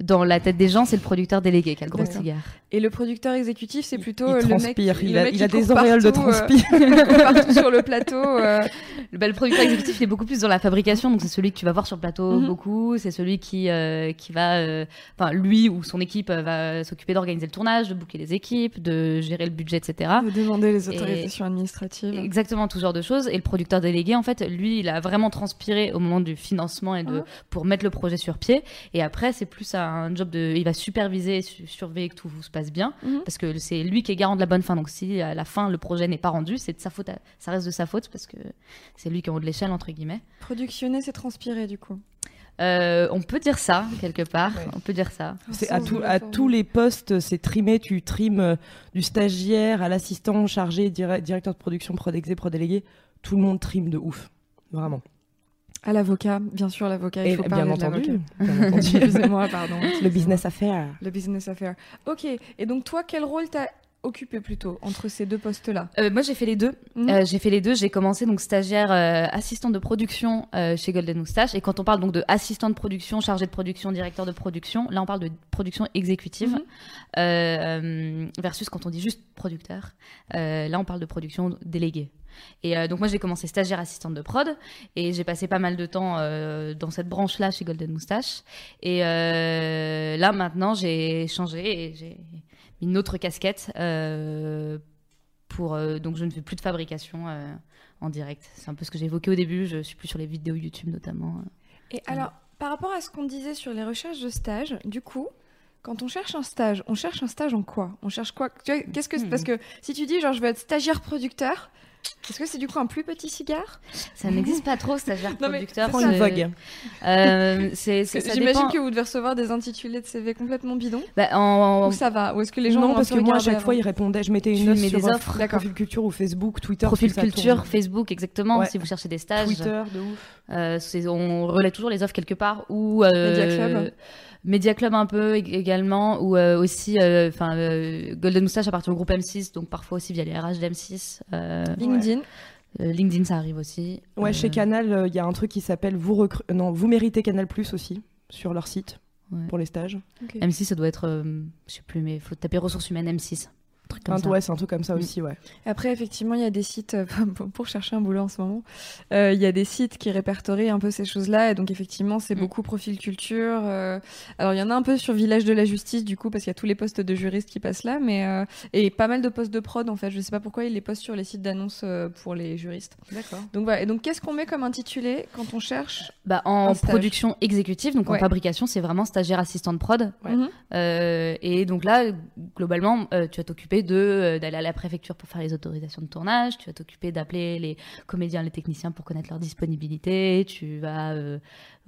Dans la tête des gens, c'est le producteur délégué qui a le gros cigare. Et le producteur exécutif, c'est plutôt il le mec, transpire. le il a, mec il a des auréoles de euh, transpi. *laughs* qui court partout sur le plateau. euh, Le, bah, le producteur exécutif, il est beaucoup plus dans la fabrication, donc c'est celui que tu vas voir sur le plateau Mhm. beaucoup. C'est celui qui, euh, qui va, euh, enfin, lui ou son équipe va s'occuper d'organiser le tournage, de booker les équipes, de gérer le budget, etc. de demander les autorisations administratives. Exactement, tout genre de choses. Et le producteur délégué, en fait, lui, il a vraiment transpiré au moment du financement et de, Mhm. pour mettre le projet sur pied. Et après, c'est plus un job de. Il va superviser, su- surveiller que tout se passe bien. Mhm. Parce que c'est lui qui est garant de la bonne fin. Donc, si à la fin, le projet n'est pas rendu, c'est de sa faute. à- Ça reste de sa faute parce que c'est lui qui est en haut de l'échelle, entre guillemets. Productionner, c'est transpirer, du coup. Euh, on peut dire ça, quelque part. Ouais. On peut dire ça. C'est Au à, tout- tous les postes, c'est trimé. Tu trimes euh, du stagiaire à l'assistant chargé, dire- directeur de production, prod exé, prod délégué. Tout le monde trime de ouf. Vraiment. À l'avocat, bien sûr, l'avocat. Il faut bien entendu. bien entendu. *laughs* Excusez-moi, pardon. le business affaire. Le business affair. Ok. Et donc, toi, quel rôle t'as occupé plutôt entre ces deux postes-là? Euh, moi, j'ai fait les deux. Mhm. Euh, j'ai fait les deux. J'ai commencé donc stagiaire euh, assistante de production euh, chez Golden Moustache. Et quand on parle donc de assistant de production, chargé de production, directeur de production, là on parle de production exécutive Mhm. euh, versus quand on dit juste producteur. euh, là on parle de production déléguée. Et euh, donc moi j'ai commencé stagiaire assistante de prod et j'ai passé pas mal de temps euh, dans cette branche-là chez Golden Moustache. Et euh, là maintenant j'ai changé et j'ai mis une autre casquette pour donc je ne fais plus de fabrication en direct. C'est un peu ce que j'ai évoqué au début. Je suis plus sur les vidéos YouTube notamment. Et alors, par rapport à ce qu'on disait sur les recherches de stage, du coup, quand on cherche un stage, on cherche un stage en quoi? On cherche quoi? Qu'est-ce que Hmm. parce que si tu dis genre je veux être stagiaire producteur, Est-ce que c'est du coup un plus petit cigare? Ça n'existe pas trop, stagiaire Non, mais producteur. C'est- une vogue. Euh, *laughs* c'est, c'est- ça J'imagine dépend. que vous devez recevoir des intitulés de CV complètement bidons. Bah, en- Ou ça va Ou est-ce que les gens non, parce que moi, à chaque avant fois, ils répondaient. Je mettais Tu une note sur des offres. D'accord. Profil culture ou Facebook, Twitter. profil culture, tourne. Facebook, exactement. Ouais. Si vous cherchez des stages, Twitter, de ouf. euh, c'est- on relaie toujours les offres quelque part ou euh, Media Club. Media Club un peu ég- également ou euh, aussi euh, enfin euh, Golden Moustache à partir du groupe M6 donc parfois aussi via les RH d'M6 euh, LinkedIn. euh, LinkedIn ça arrive aussi Ouais, Euh, chez Canal, euh, il y a un truc qui s'appelle vous, recru- non, vous méritez Canal Plus aussi sur leur site Ouais. pour les stages. M6 ça doit être euh, je sais plus mais faut taper ressources humaines M6 un truc comme ça. ouais, c'est un truc comme ça Mm. aussi, ouais. Après, effectivement, il y a des sites euh, *laughs* pour- chercher un boulot en ce moment. euh, Il y a des sites qui répertorient un peu ces choses-là. Et donc, effectivement, c'est Mm. beaucoup profil culture. euh, Alors, il y en a un peu sur Village de la Justice, du coup, parce qu'il y a tous les postes de juristes qui passent là. Mais, euh, Et pas mal de postes de prod, en fait. Je sais pas pourquoi ils les postent sur les sites d'annonces pour les juristes. D'accord. Donc, voilà. Et donc, qu'est-ce qu'on met comme intitulé quand on cherche Bah, en production exécutive donc en fabrication c'est vraiment stagiaire assistant de prod Ouais. Mhm. Euh, et donc là, globalement, euh, tu vas t'occuper de euh, d'aller à la préfecture pour faire les autorisations de tournage. Tu vas t'occuper d'appeler les comédiens, les techniciens pour connaître leur disponibilité. Tu vas, euh,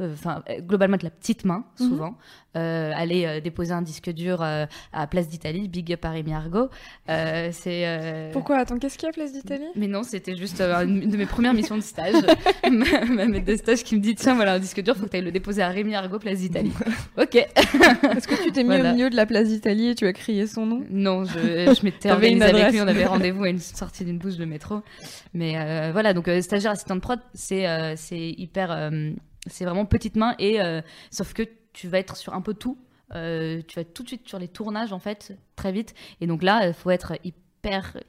euh, enfin, globalement, être la petite main Mhm. souvent. Aller déposer un disque dur à Place d'Italie, Big Up à Argot. Euh, c'est Pourquoi? Attends, qu'est-ce qu'il y a, Place d'Italie? Mais non, c'était juste une de mes premières missions de stage. *laughs* ma, ma maître de stage qui me dit Tiens, voilà un disque dur, faut que tu ailles le déposer à Rémi Argot, place d'Italie. *laughs* ok. Est-ce que tu t'es mis Voilà. au milieu de la Place d'Italie et tu as crié son nom? Non, je, je organisée avec lui, on avait rendez-vous à une sortie d'une bouche de métro. Mais euh, voilà, donc euh, stagiaire assistant de prod, c'est euh, c'est hyper. c'est vraiment petite main, et sauf que tu vas être sur un peu tout. Tu vas être tout de suite sur les tournages, en fait, très vite. Et donc là, il faut être hyper,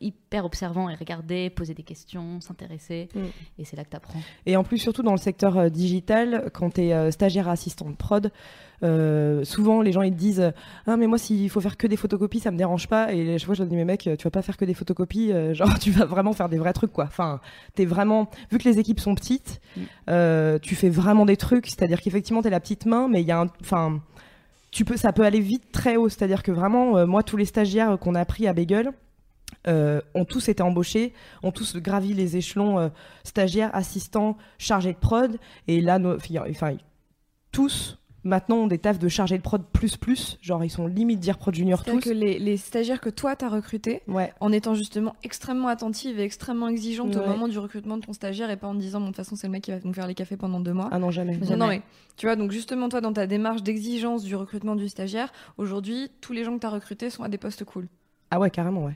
hyper observant et regarder, poser des questions, s'intéresser. Mm. Et c'est là que tu apprends. Et en plus, surtout dans le secteur euh, digital, quand tu es stagiaire assistant de prod, euh, souvent les gens ils te disent Ah, mais moi, s'il faut faire que des photocopies, ça me dérange pas. Et chaque fois, je leur dis Mais mec, tu vas pas faire que des photocopies, euh, *laughs* genre, tu vas vraiment faire des vrais trucs, quoi. Enfin, t'es vraiment. Vu que les équipes sont petites, Mm. euh, tu fais vraiment des trucs. C'est-à-dire qu'effectivement, t'es la petite main, mais il y a un. Enfin. Tu peux, ça peut aller vite très haut, c'est-à-dire que vraiment, euh, moi, tous les stagiaires qu'on a pris à Bagel, euh, ont tous été embauchés, ont tous gravi les échelons euh, stagiaires, assistants, chargés de prod. Et là, nos, enfin, tous maintenant ont des tafs de chargés de prod plus plus. Genre, ils sont limite dire prod junior tous. que les, les stagiaires que toi, t'as recrutés, Ouais. en étant justement extrêmement attentive et extrêmement exigeante au moment du recrutement de ton stagiaire et pas en disant, bon, de toute façon, c'est le mec qui va nous faire les cafés pendant deux mois. Ah non, jamais. Non, non, mais tu vois, donc justement, toi, dans ta démarche d'exigence du recrutement du stagiaire, aujourd'hui, tous les gens que tu as recrutés sont à des postes cool. Ah ouais, carrément, ouais.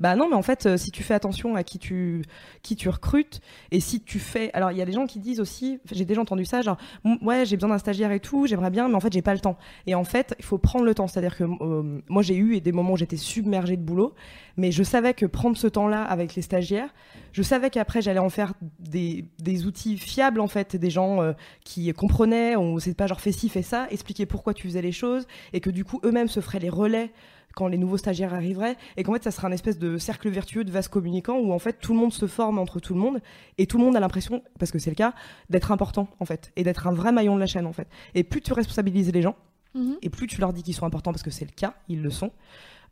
Bah non, mais en fait, euh, si tu fais attention à qui tu, qui tu recrutes, et si tu fais... Alors, il y a des gens qui disent aussi, j'ai déjà entendu ça, genre, ouais, j'ai besoin d'un stagiaire et tout, j'aimerais bien, mais en fait, j'ai pas le temps. Et en fait, il faut prendre le temps. C'est-à-dire que euh, moi, j'ai eu des moments où j'étais submergée de boulot, mais je savais que prendre ce temps-là avec les stagiaires, je savais qu'après, j'allais en faire des, des outils fiables, en fait, des gens euh, qui comprenaient, on c'est pas genre fais ci, fais ça, expliquer pourquoi tu faisais les choses, et que du coup, eux-mêmes se feraient les relais quand les nouveaux stagiaires arriveraient et qu'en fait ça sera un espèce de cercle vertueux de vase communicant où en fait tout le monde se forme entre tout le monde et tout le monde a l'impression parce que c'est le cas d'être important en fait et d'être un vrai maillon de la chaîne en fait. Et plus tu responsabilises les gens et plus tu leur dis qu'ils sont importants parce que c'est le cas ils le sont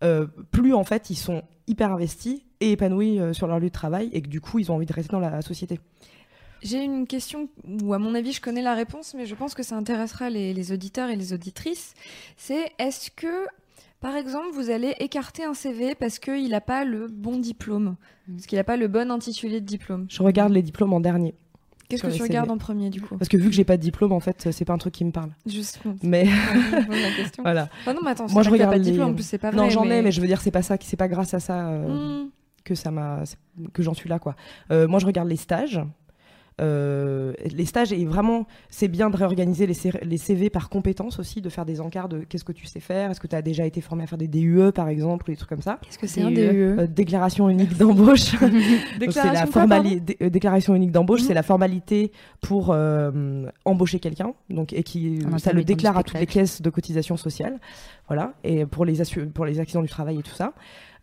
euh, plus en fait ils sont hyper investis et épanouis euh, sur leur lieu de travail et que du coup ils ont envie de rester dans la société. J'ai une question où, à mon avis, je connais la réponse, mais je pense que ça intéressera les, les auditeurs et les auditrices. C'est est-ce que, par exemple, vous allez écarter un CV parce qu'il n'a pas le bon diplôme Parce qu'il n'a pas le bon intitulé de diplôme je regarde les diplômes en dernier Qu'est-ce que tu CV. regardes en premier, du coup? Parce que vu que j'ai pas de diplôme en fait c'est pas un truc qui me parle Justement. mais *laughs* voilà non, mais attends, Moi, je regarde pas de les- diplôme, en plus, c'est pas vrai. non j'en ai mais je veux dire c'est pas ça c'est pas grâce à ça euh, Hmm. que ça m'a que j'en suis là quoi. Euh, moi je regarde les stages. Euh, les stages et vraiment c'est bien de réorganiser les, CV par compétences aussi, de faire des encarts de qu'est-ce que tu sais faire, est-ce que tu as déjà été formé à faire des DUE par exemple ou des trucs comme ça. Qu'est-ce que c'est un DUE? DUE Euh, déclaration unique d'embauche. *laughs* C'est la Déclaration quoi, formali- dé- euh, déclaration unique d'embauche, Mhm. c'est la formalité pour euh, embaucher quelqu'un, donc et qui ça le déclare à toutes les caisses de cotisation sociale, voilà, et pour les pour les accidents du travail et tout ça.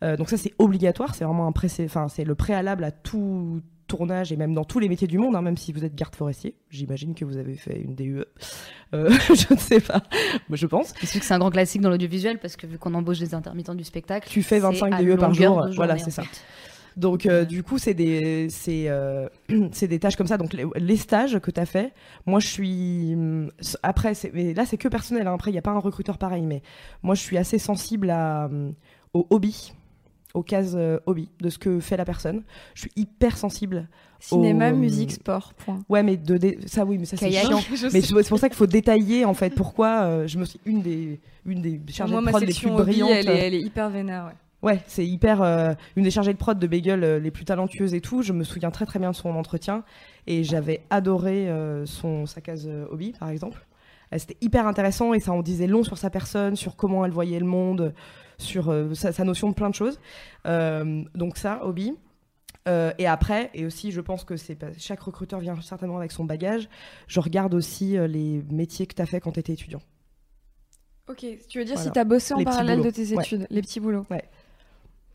Euh, donc ça c'est obligatoire, c'est vraiment un pré enfin c'est le préalable à tout tournage et même dans tous les métiers du monde, hein, même si vous êtes garde forestier. J'imagine que vous avez fait une DUE. Euh, *laughs* je ne sais pas, mais je pense. Que c'est un grand classique dans l'audiovisuel parce que vu qu'on embauche des intermittents du spectacle, Tu fais c'est 25 à DUE par jour, voilà, c'est ça. fait. Donc euh, du coup, c'est des c'est euh, *clears throat* c'est des tâches comme ça. Donc les, les stages que tu as fait, moi je suis hum, après mais là c'est que personnel hein. après il y a pas un recruteur pareil mais moi je suis assez sensible à hum, au hobby aux cases euh, hobby de ce que fait la personne. Je suis hyper sensible. Cinéma, au- musique, sport, point. Ouais, mais de ça oui, mais ça c'est chiant. *laughs* Mais c'est pour ça qu'il faut détailler en fait pourquoi euh, je me suis une des une des chargées Moi, de prod les plus hobby, brillantes. elle est, elle est hyper vénère, ouais. Ouais, c'est hyper. euh, une des chargées de prod de Bagel euh, les plus talentueuses et tout. Je me souviens très très bien de son entretien et j'avais adoré euh, son sa case euh, hobby par exemple. Euh, C'était hyper intéressant et ça en disait long sur sa personne, sur comment elle voyait le monde, sur euh, sa, sa notion de plein de choses. Euh, donc ça, hobby. Euh, et après, et aussi, je pense que c'est chaque recruteur vient certainement avec son bagage. Je regarde aussi euh, les métiers que tu as fait quand tu étais étudiant. Ok, tu veux dire Voilà. si t'as bossé en Les parallèle de tes Ouais. études, les petits boulots.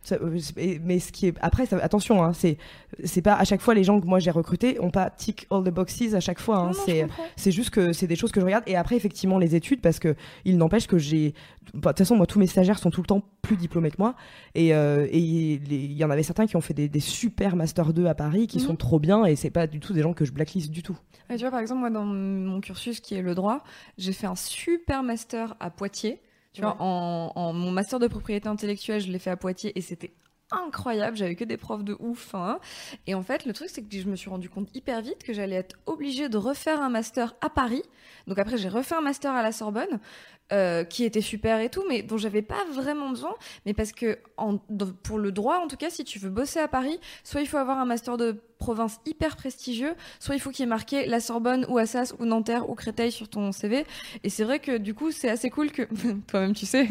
Ça, euh, mais ce qui est après ça, attention hein, c'est c'est pas à chaque fois les gens que moi j'ai recrutés ont pas tick all the boxes à chaque fois hein, c'est juste que c'est des choses que je regarde. Et après effectivement les études parce que il n'empêche que j'ai bah, de toute façon moi tous mes stagiaires sont tout le temps plus diplômés que moi. Et euh, et il y en avait certains qui ont fait des, des super master 2 à Paris qui Mhm. sont trop bien. Et c'est pas du tout des gens que je blacklist du tout. Et tu vois, par exemple, moi, dans mon cursus qui est le droit, j'ai fait un super master à Poitiers. Tu vois, en- mon master de propriété intellectuelle, je l'ai fait à Poitiers et c'était incroyable. J'avais que des profs de ouf. hein. Et en fait, le truc, c'est que je me suis rendu compte hyper vite que j'allais être obligée de refaire un master à Paris. Donc après, j'ai refait un master à la Sorbonne, euh, qui était super et tout, mais dont j'avais pas vraiment besoin. Mais parce que en- pour le droit, en tout cas, si tu veux bosser à Paris, soit il faut avoir un master de province hyper prestigieux, soit il faut qu'il y ait marqué la Sorbonne ou Assas ou Nanterre ou Créteil sur ton CV. Et c'est vrai que du coup, c'est assez cool que *laughs* toi-même tu sais,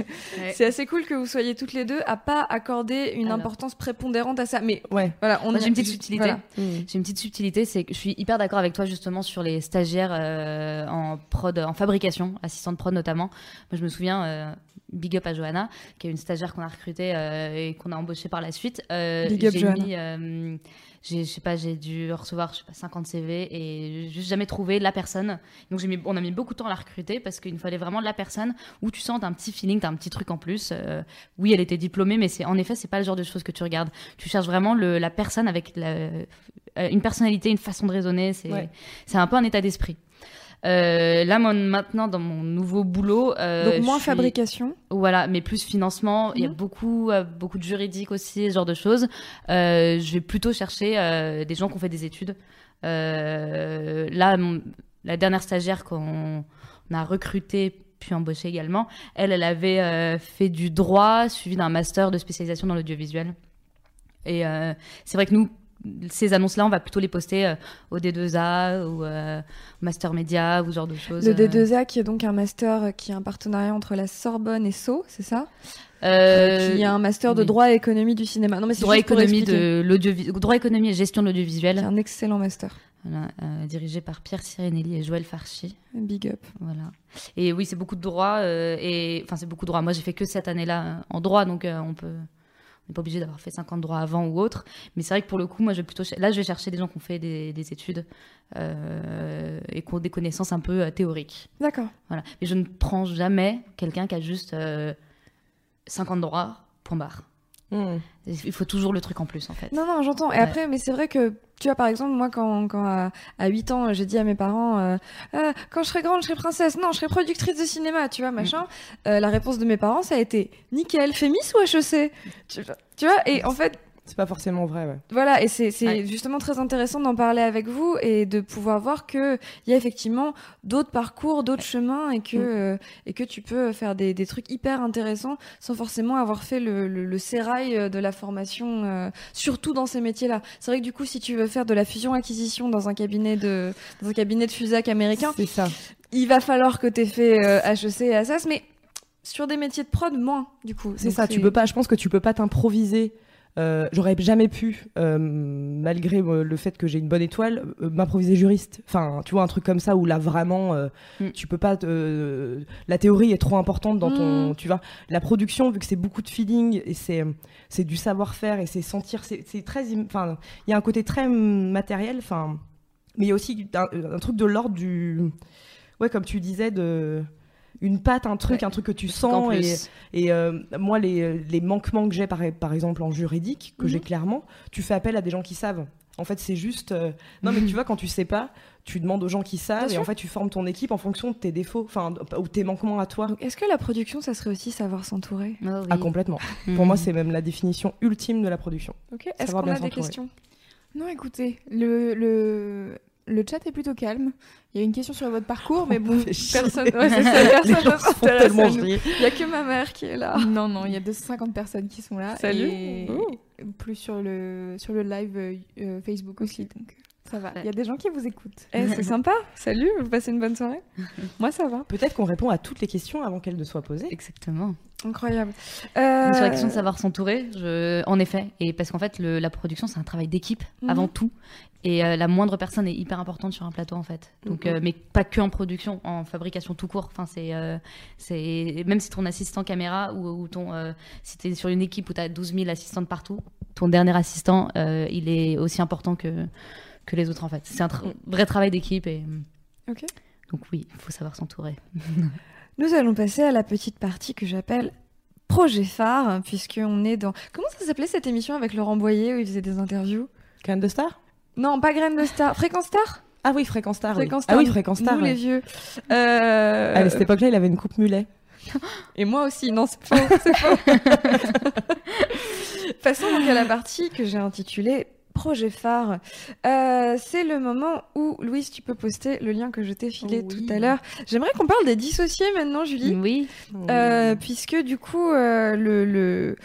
c'est assez cool que vous soyez toutes les deux à pas accorder une Alors. importance prépondérante à ça. Mais ouais voilà, on j'ai une petite subtilité. voilà. J'ai une petite subtilité, c'est que je suis hyper d'accord avec toi justement sur les stagiaires euh, en prod, en fabrication, assistante prod notamment. Moi, je me souviens, euh, big up à Johanna, qui est une stagiaire qu'on a recrutée euh, et qu'on a embauchée par la suite. Euh, Big up, Johanna. mis, euh, j'ai, je sais pas, j'ai dû recevoir, je sais pas, 50 CV et juste jamais trouvé la personne. Donc j'ai mis, on a mis beaucoup de temps à la recruter parce qu'il nous fallait vraiment la personne où tu sens un petit feeling, t'as un petit truc en plus. Euh, oui, elle était diplômée, mais c'est en effet, c'est pas le genre de choses que tu regardes. Tu cherches vraiment le, la personne avec la, une personnalité, une façon de raisonner. C'est, Ouais. c'est un peu un état d'esprit. Euh, là, maintenant, dans mon nouveau boulot, euh, Donc moins suis- fabrication. voilà, mais plus financement. Il y a Mhm. beaucoup, euh, beaucoup de juridique aussi, ce genre de choses. Euh, je vais plutôt chercher euh, des gens qui ont fait des études. Euh, là, mon- la dernière stagiaire qu'on on a recrutée puis embauchée également, elle, elle avait euh, fait du droit suivi d'un master de spécialisation dans l'audiovisuel. Et euh, c'est vrai que nous, ces annonces-là, on va plutôt les poster euh, au D2A ou euh, Master Média ou ce genre de choses. Le euh. D2A qui est donc un master euh, qui est un partenariat entre la Sorbonne et Sceaux, c'est ça? Euh, Qui est un master de oui. droit et économie du cinéma. Non mais c'est droit économie de l'audiovisuel, droit économie et gestion de C'est l'audiovisuel, un excellent master. voilà, euh, dirigé par Pierre Sirenelli et Joël Farchi, Big up. voilà. Et oui, c'est beaucoup de droit euh, et enfin c'est beaucoup de droit. Moi, j'ai fait que cette année-là en droit, donc on peut, on n'est pas obligé d'avoir fait 50 droits avant ou autre. Mais c'est vrai que pour le coup, moi, je vais plutôt, là, je vais chercher des gens qui ont fait des, des études euh, et qui ont des connaissances un peu euh, théoriques, D'accord. voilà. Mais je ne prends jamais quelqu'un qui a juste euh, 50 droits, point barre. Hmm. Il faut toujours le truc en plus, en fait. Non, non, j'entends. Et Ouais. après, mais c'est vrai que, tu vois, par exemple, moi, quand, quand à, à 8 ans, j'ai dit à mes parents, euh, Ah, quand je serai grande, je serai princesse. Non, je serai productrice de cinéma, tu vois, machin. Euh, la réponse de mes parents, ça a été, nickel, fais Miss ou HEC tu, tu vois, et en fait, C'est pas forcément vrai, ouais. Voilà, et c'est Ouais. justement très intéressant d'en parler avec vous et de pouvoir voir qu'il y a effectivement d'autres parcours, d'autres chemins et que, Mm. euh, et que tu peux faire des, des trucs hyper intéressants sans forcément avoir fait le, le, le sérail euh, de la formation, euh, surtout dans ces métiers-là. C'est vrai que du coup, si tu veux faire de la fusion-acquisition dans un cabinet de, dans un cabinet de FUSAC américain, C'est ça. il va falloir que tu aies fait euh, HEC et ASAS, mais sur des métiers de prod, moins, du coup. C'est ça, tu peux pas, je pense que tu peux pas t'improviser. Euh, J'aurais jamais pu, euh, malgré euh, le fait que j'ai une bonne étoile, euh, m'improviser juriste. Enfin, tu vois, un truc comme ça où là vraiment, Mm. tu peux pas. te- la théorie est trop importante dans ton. Mm. Tu vois, la production, vu que c'est beaucoup de feeling et c'est c'est du savoir-faire et c'est sentir. C'est très. Enfin, il y a un côté très matériel. Enfin, mais il y a aussi un, un truc de l'ordre du. Ouais, comme tu disais, de une patte, un truc, Ouais. un truc que tu En sens et euh, moi, les, les manquements que j'ai, par, par exemple, en juridique, que j'ai Mhm. clairement, tu fais appel à des gens qui savent. En fait, c'est juste. euh, Non, mais tu *laughs* vois, quand tu sais pas, tu demandes aux gens qui savent Bien et en fait, tu formes ton équipe en fonction de tes défauts, enfin, ou tes manquements à toi. Est-ce que la production, ça serait aussi savoir s'entourer? Oh oui. Ah, complètement. Mhm. Pour moi, c'est même la définition ultime de la production. Ok. Est-ce qu'on a des questions? Non, écoutez, le, le, le chat est plutôt calme. Il y a une question sur votre parcours, mais bon, personne ouais, ça, personne ne. Il y a que ma mère qui est là. Non, non, il y a 250 personnes qui sont là. Salut. Et Oh. plus sur le, sur le live euh, euh, Facebook aussi, donc ça va. Il y a des gens qui vous écoutent. Eh, c'est *laughs* sympa. Salut, vous passez une bonne soirée *laughs* Moi, ça va. Peut-être qu'on répond à toutes les questions avant qu'elles ne soient posées. Exactement. Incroyable. Donc, Euh, Sur la question de savoir s'entourer, je... en effet, et parce qu'en fait, le- la production, c'est un travail d'équipe Mhm. avant tout, et euh, la moindre personne est hyper importante sur un plateau en fait. Donc, Mhm. euh, mais pas que en production, en fabrication tout court. Enfin, c'est, euh, c'est même si ton assistant caméra ou, ou ton, euh, si t'es sur une équipe où tu as 12 000 assistants de partout, ton dernier assistant, euh, il est aussi important que que les autres en fait. C'est un tra- vrai travail d'équipe et Ok. donc oui, il faut savoir s'entourer. *laughs* Nous allons passer à la petite partie que j'appelle projet phare, puisqu'on est dans. Comment ça s'appelait cette émission avec Laurent Boyer où il faisait des interviews? Can de Star? Non, pas Graine de Star. Fréquence Star? Ah oui, Fréquence Star. oui. Fréquence Ah oui, Star, Fréquence Star. Nous, ouais. les vieux. Euh, À cette époque-là, il avait une coupe mulet. *laughs* Et moi aussi, non, c'est faux, c'est faux. *laughs* Passons donc à la partie que j'ai intitulée Projet phare. Euh, c'est le moment où, Louise, tu peux poster le lien que je t'ai filé Oui. tout à l'heure. J'aimerais qu'on parle des dissociés maintenant, Julie. Oui. Euh, puisque du coup, euh, le, le,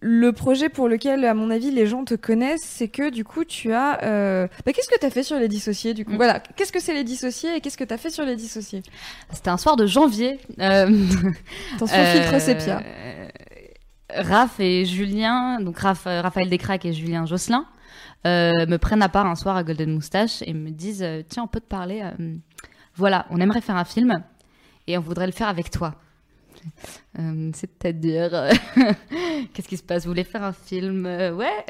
le projet pour lequel, à mon avis, les gens te connaissent, c'est que du coup, tu as... euh, bah, qu'est-ce que tu as fait sur les dissociés, du coup? Mm. Voilà, qu'est-ce que c'est les dissociés et qu'est-ce que tu as fait sur les dissociés? C'était un soir de janvier. euh, *laughs* Attention, Euh, filtre sépia. Raph et Julien, donc Raph, euh, Raphaël Descraques et Julien Josselin, euh, me prennent à part un soir à Golden Moustache et me disent euh, Tiens, on peut te parler. euh, voilà, on aimerait faire un film et on voudrait le faire avec toi. Euh, C'est-à-dire, euh, *laughs* qu'est-ce qui se passe? Vous voulez faire un film? Euh, Ouais.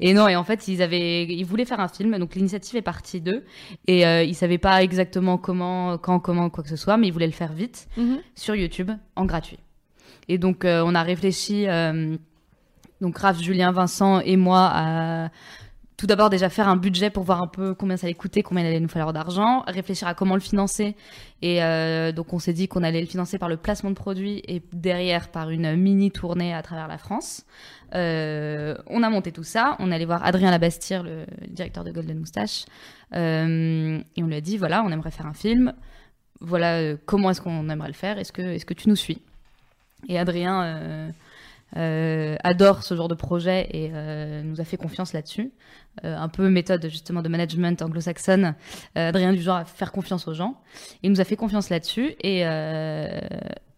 Et non, et en fait, ils avaient, ils voulaient faire un film, donc l'initiative est partie d'eux et ils savaient pas exactement comment, quand, comment, quoi que ce soit, mais ils voulaient le faire vite Mhm. sur YouTube en gratuit. Et donc on a réfléchi, donc Raph, Julien, Vincent et moi à tout d'abord déjà faire un budget pour voir un peu combien ça allait coûter, combien il allait nous falloir d'argent, réfléchir à comment le financer. Et euh, donc on s'est dit qu'on allait le financer par le placement de produits et derrière par une mini tournée à travers la France. Euh, on a monté tout ça, on allait voir Adrien Labastire, le directeur de Golden Moustache, euh, et on lui a dit voilà, on aimerait faire un film. Voilà comment est-ce qu'on aimerait le faire? Est-ce que, est-ce que tu nous suis? Et Adrien euh, adore ce genre de projet et euh, nous a fait confiance là-dessus. Euh, un peu méthode justement de management anglo-saxonne. Euh, Adrien du genre à faire confiance aux gens. Il nous a fait confiance là-dessus et euh,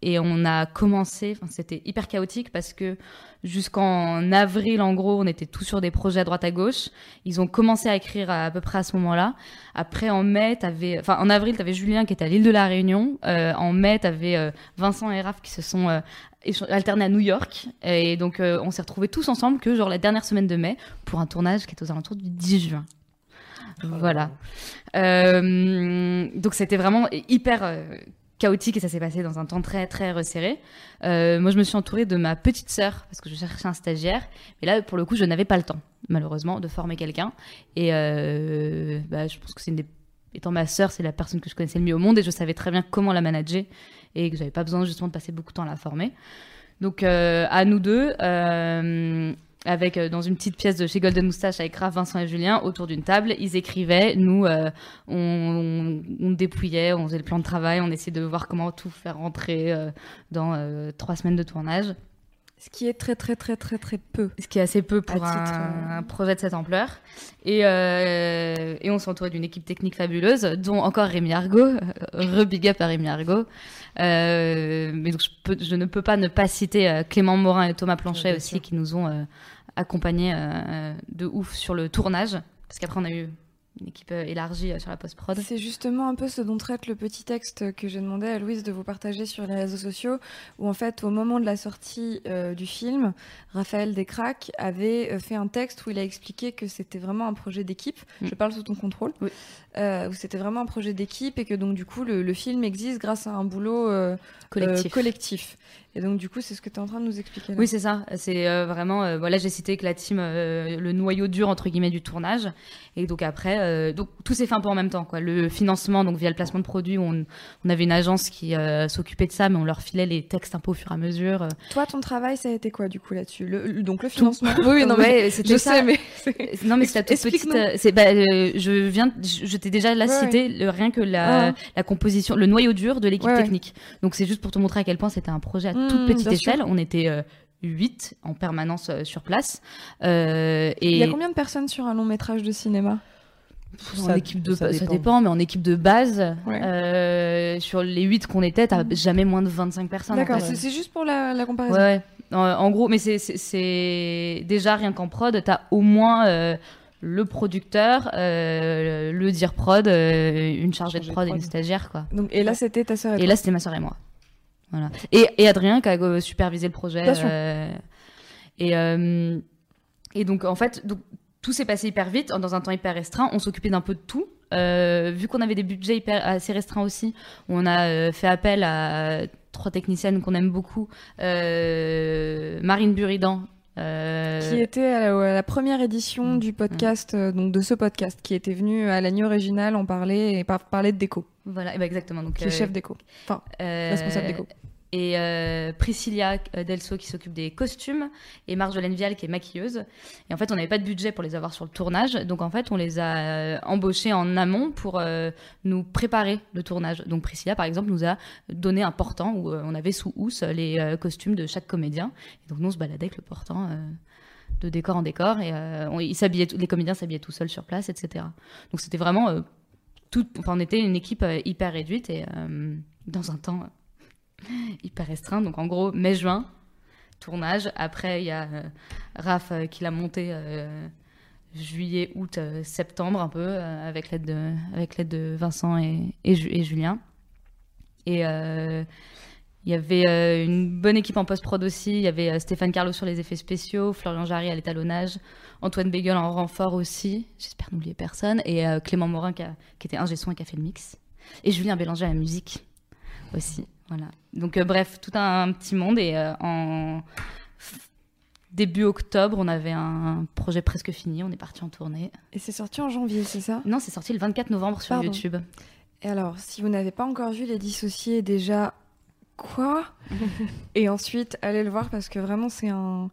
et on a commencé. Enfin, c'était hyper chaotique parce que jusqu'en avril, en gros, on était tous sur des projets à droite à gauche. Ils ont commencé à écrire à, à peu près à ce moment-là. Après, en mai, t'avais, enfin, en avril, t'avais Julien qui était à l'île de la Réunion. Euh, en mai, t'avais euh, Vincent et Raph qui se sont euh, alternés à New York. Et donc, euh, on s'est retrouvés tous ensemble que genre la dernière semaine de mai pour un tournage qui est aux alentours du 10 juin. Voilà. Euh, donc c'était vraiment hyper euh, chaotique et ça s'est passé dans un temps très très resserré. Euh, moi je me suis entourée de ma petite sœur parce que je cherchais un stagiaire. Et là pour le coup je n'avais pas le temps malheureusement de former quelqu'un. Et euh, bah, je pense que c'est une des étant ma sœur, c'est la personne que je connaissais le mieux au monde et je savais très bien comment la manager et que j'avais pas besoin justement de passer beaucoup de temps à la former. Donc euh, à nous deux. Avec euh, dans une petite pièce de chez Golden Moustache avec Raph, Vincent et Julien autour d'une table. Ils écrivaient, nous euh, on, on, on dépouillait, on faisait le plan de travail, on essayait de voir comment tout faire rentrer euh, dans euh, trois semaines de tournage. Ce qui est très très très très très peu. Ce qui est assez peu pour À un, titre, euh, un projet de cette ampleur. Et, euh, et on entouré d'une équipe technique fabuleuse, dont encore Rémi Argot, re-big up à Rémi Argot. Euh, mais donc je, peux- je ne peux pas ne pas citer euh, Clément Morin et Thomas Planchet aussi, sûr. qui nous ont euh, accompagnés euh, de ouf sur le tournage. Parce qu'après, on a eu une équipe euh, élargie euh, sur la post-prod. C'est justement un peu ce dont traite le petit texte que j'ai demandé à Louise de vous partager sur les réseaux sociaux, où en fait, au moment de la sortie euh, du film, Raphaël Descraques avait fait un texte où il a expliqué que c'était vraiment un projet d'équipe. Mm. Je parle sous ton contrôle. Oui. Euh, où c'était vraiment un projet d'équipe et que donc du coup le, le film existe grâce à un boulot euh, Collectif. euh, collectif. Et donc du coup c'est ce que tu es en train de nous expliquer. Là. Oui, c'est ça. C'est euh, vraiment. voilà, j'ai cité que la team, le noyau dur entre guillemets du tournage. Et donc après, donc tout s'est fait un peu en même temps. Quoi. Le financement, donc via le placement de produits, on, on avait une agence qui s'occupait de ça, mais on leur filait les textes un peu au fur et à mesure. Toi ton travail ça a été quoi du coup là-dessus? Le, Donc le financement? Oui, non mais c'était ça. sais mais *laughs* Non, mais c'est la toute petite. Bah, je viens, je, je t'ai déjà là Ouais, cité le, rien que la, Ouais. la composition, le noyau dur de l'équipe technique. Donc c'est juste pour te montrer à quel point c'était un projet à Mmh, toute petite sûr. échelle. On était euh, huit en permanence euh, sur place. Euh, et il y a combien de personnes sur un long métrage de cinéma? En Ça- équipe de ça ça dépend. mais en équipe de base, Ouais. euh, sur les 8 qu'on était, t'as jamais moins de 25 personnes. en D'accord, fait. c'est juste pour la, la comparaison. Ouais. En, en gros, mais c'est- déjà rien qu'en prod, t'as au moins euh, le producteur, euh, le dire prod, euh, une chargée de prod et une stagiaire, quoi. Donc, et là, c'était ta sœur et Et là, c'était ma soeur et moi. Voilà. Et, et Adrien qui a euh, supervisé le projet. Euh, et, et donc, en fait, donc, tout s'est passé hyper vite, dans un temps hyper restreint. On s'occupait d'un peu de tout. Vu qu'on avait des budgets hyper, assez restreints aussi, on a fait appel à trois techniciennes qu'on aime beaucoup. Marine Buridan. Euh, Qui était à la, à la première édition du podcast, euh, donc de ce podcast, qui était venu à la nuit originale en parler et par- parler de déco, Voilà, et ben exactement. Donc, qui est euh, chef déco, enfin euh, responsable déco. Et euh, Priscilla euh, Delso qui s'occupe des costumes et Marjolaine Vial qui est maquilleuse. Et en fait, on n'avait pas de budget pour les avoir sur le tournage, donc en fait, on les a euh, embauchés en amont pour nous préparer le tournage. Donc Priscilla, par exemple, nous a donné un portant où on avait sous housse les costumes de chaque comédien. Et donc nous, on se baladait avec le portant. de décor en décor et ils les comédiens s'habillaient tout seuls sur place etc donc c'était vraiment tout on était une équipe hyper réduite et dans un temps hyper restreint. Donc en gros, mai-juin, tournage. Après, il y a euh, Raph euh, qui l'a monté euh, juillet, août, septembre un peu, avec l'aide de, de Vincent et, et, Ju- et Julien. Et il y avait une bonne équipe en post-prod aussi. Il y avait Stéphane Carlo sur les effets spéciaux, Florian Jarry à l'étalonnage, Antoine Beguel en renfort aussi. J'espère n'oublier personne. Et Clément Morin qui était ingé son et qui a fait le mix. Et Julien Bélanger à la musique aussi. Voilà. Donc euh, bref, tout un, petit monde et euh, en début octobre, on avait un projet presque fini, on est parti en tournée. Et c'est sorti en janvier, c'est ça? Non, c'est sorti le 24 novembre sur Pardon. YouTube. Et alors, si vous n'avez pas encore vu Les Dissociés, déjà, quoi? *laughs* Et ensuite, allez le voir parce que vraiment, c'est un.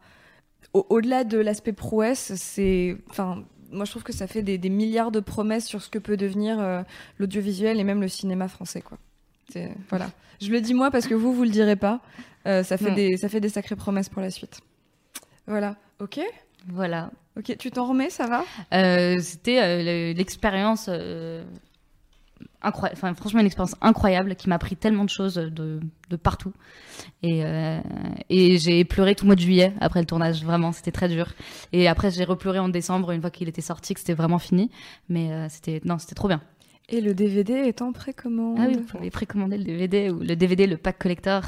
Au- Au-delà de l'aspect prouesse, c'est. Enfin, moi, je trouve que ça fait des, des milliards de promesses sur ce que peut devenir euh, l'audiovisuel et même le cinéma français, quoi. Voilà. Je le dis moi parce que vous, vous le direz pas. Euh, ça, fait Non. des, ça fait des sacrées promesses pour la suite. Voilà. Ok Voilà. Ok, tu t'en remets, ça va? Euh, C'était euh, le- l'expérience incroyable, enfin franchement une expérience incroyable qui m'a appris tellement de choses de, de partout. Et, euh, et j'ai pleuré tout le mois de juillet après le tournage, vraiment, c'était très dur. Et après j'ai repleuré en décembre une fois qu'il était sorti, que c'était vraiment fini. Mais euh, c'était non, c'était trop bien. Et le DVD est en précommande. Ah oui, vous pouvez précommander le DVD ou le DVD, le pack collector.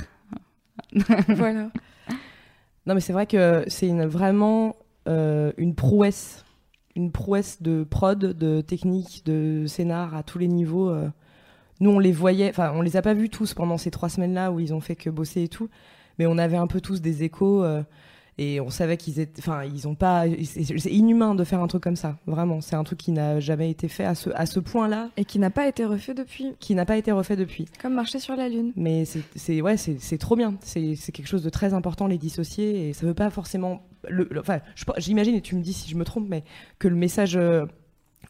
*laughs* voilà. Non, mais c'est vrai que c'est une, vraiment euh, une prouesse, une prouesse de prod, de technique, de scénar à tous les niveaux. euh. Nous, on les voyait, enfin, on les a pas vus tous pendant ces trois semaines-là où ils ont fait que bosser et tout, mais on avait un peu tous des échos euh, et on savait qu'ils étaient, enfin, ils ont pas, c'est inhumain de faire un truc comme ça, vraiment. C'est un truc qui n'a jamais été fait à ce, à ce point-là, Et qui n'a pas été refait depuis. qui n'a pas été refait depuis. Comme marcher sur la Lune. Mais c'est- c'est ouais, c'est c'est trop bien. C'est quelque chose de très important, les dissocier. Et ça veut pas forcément le, le- enfin, j'imagine et tu me dis si je me trompe, mais que le message euh,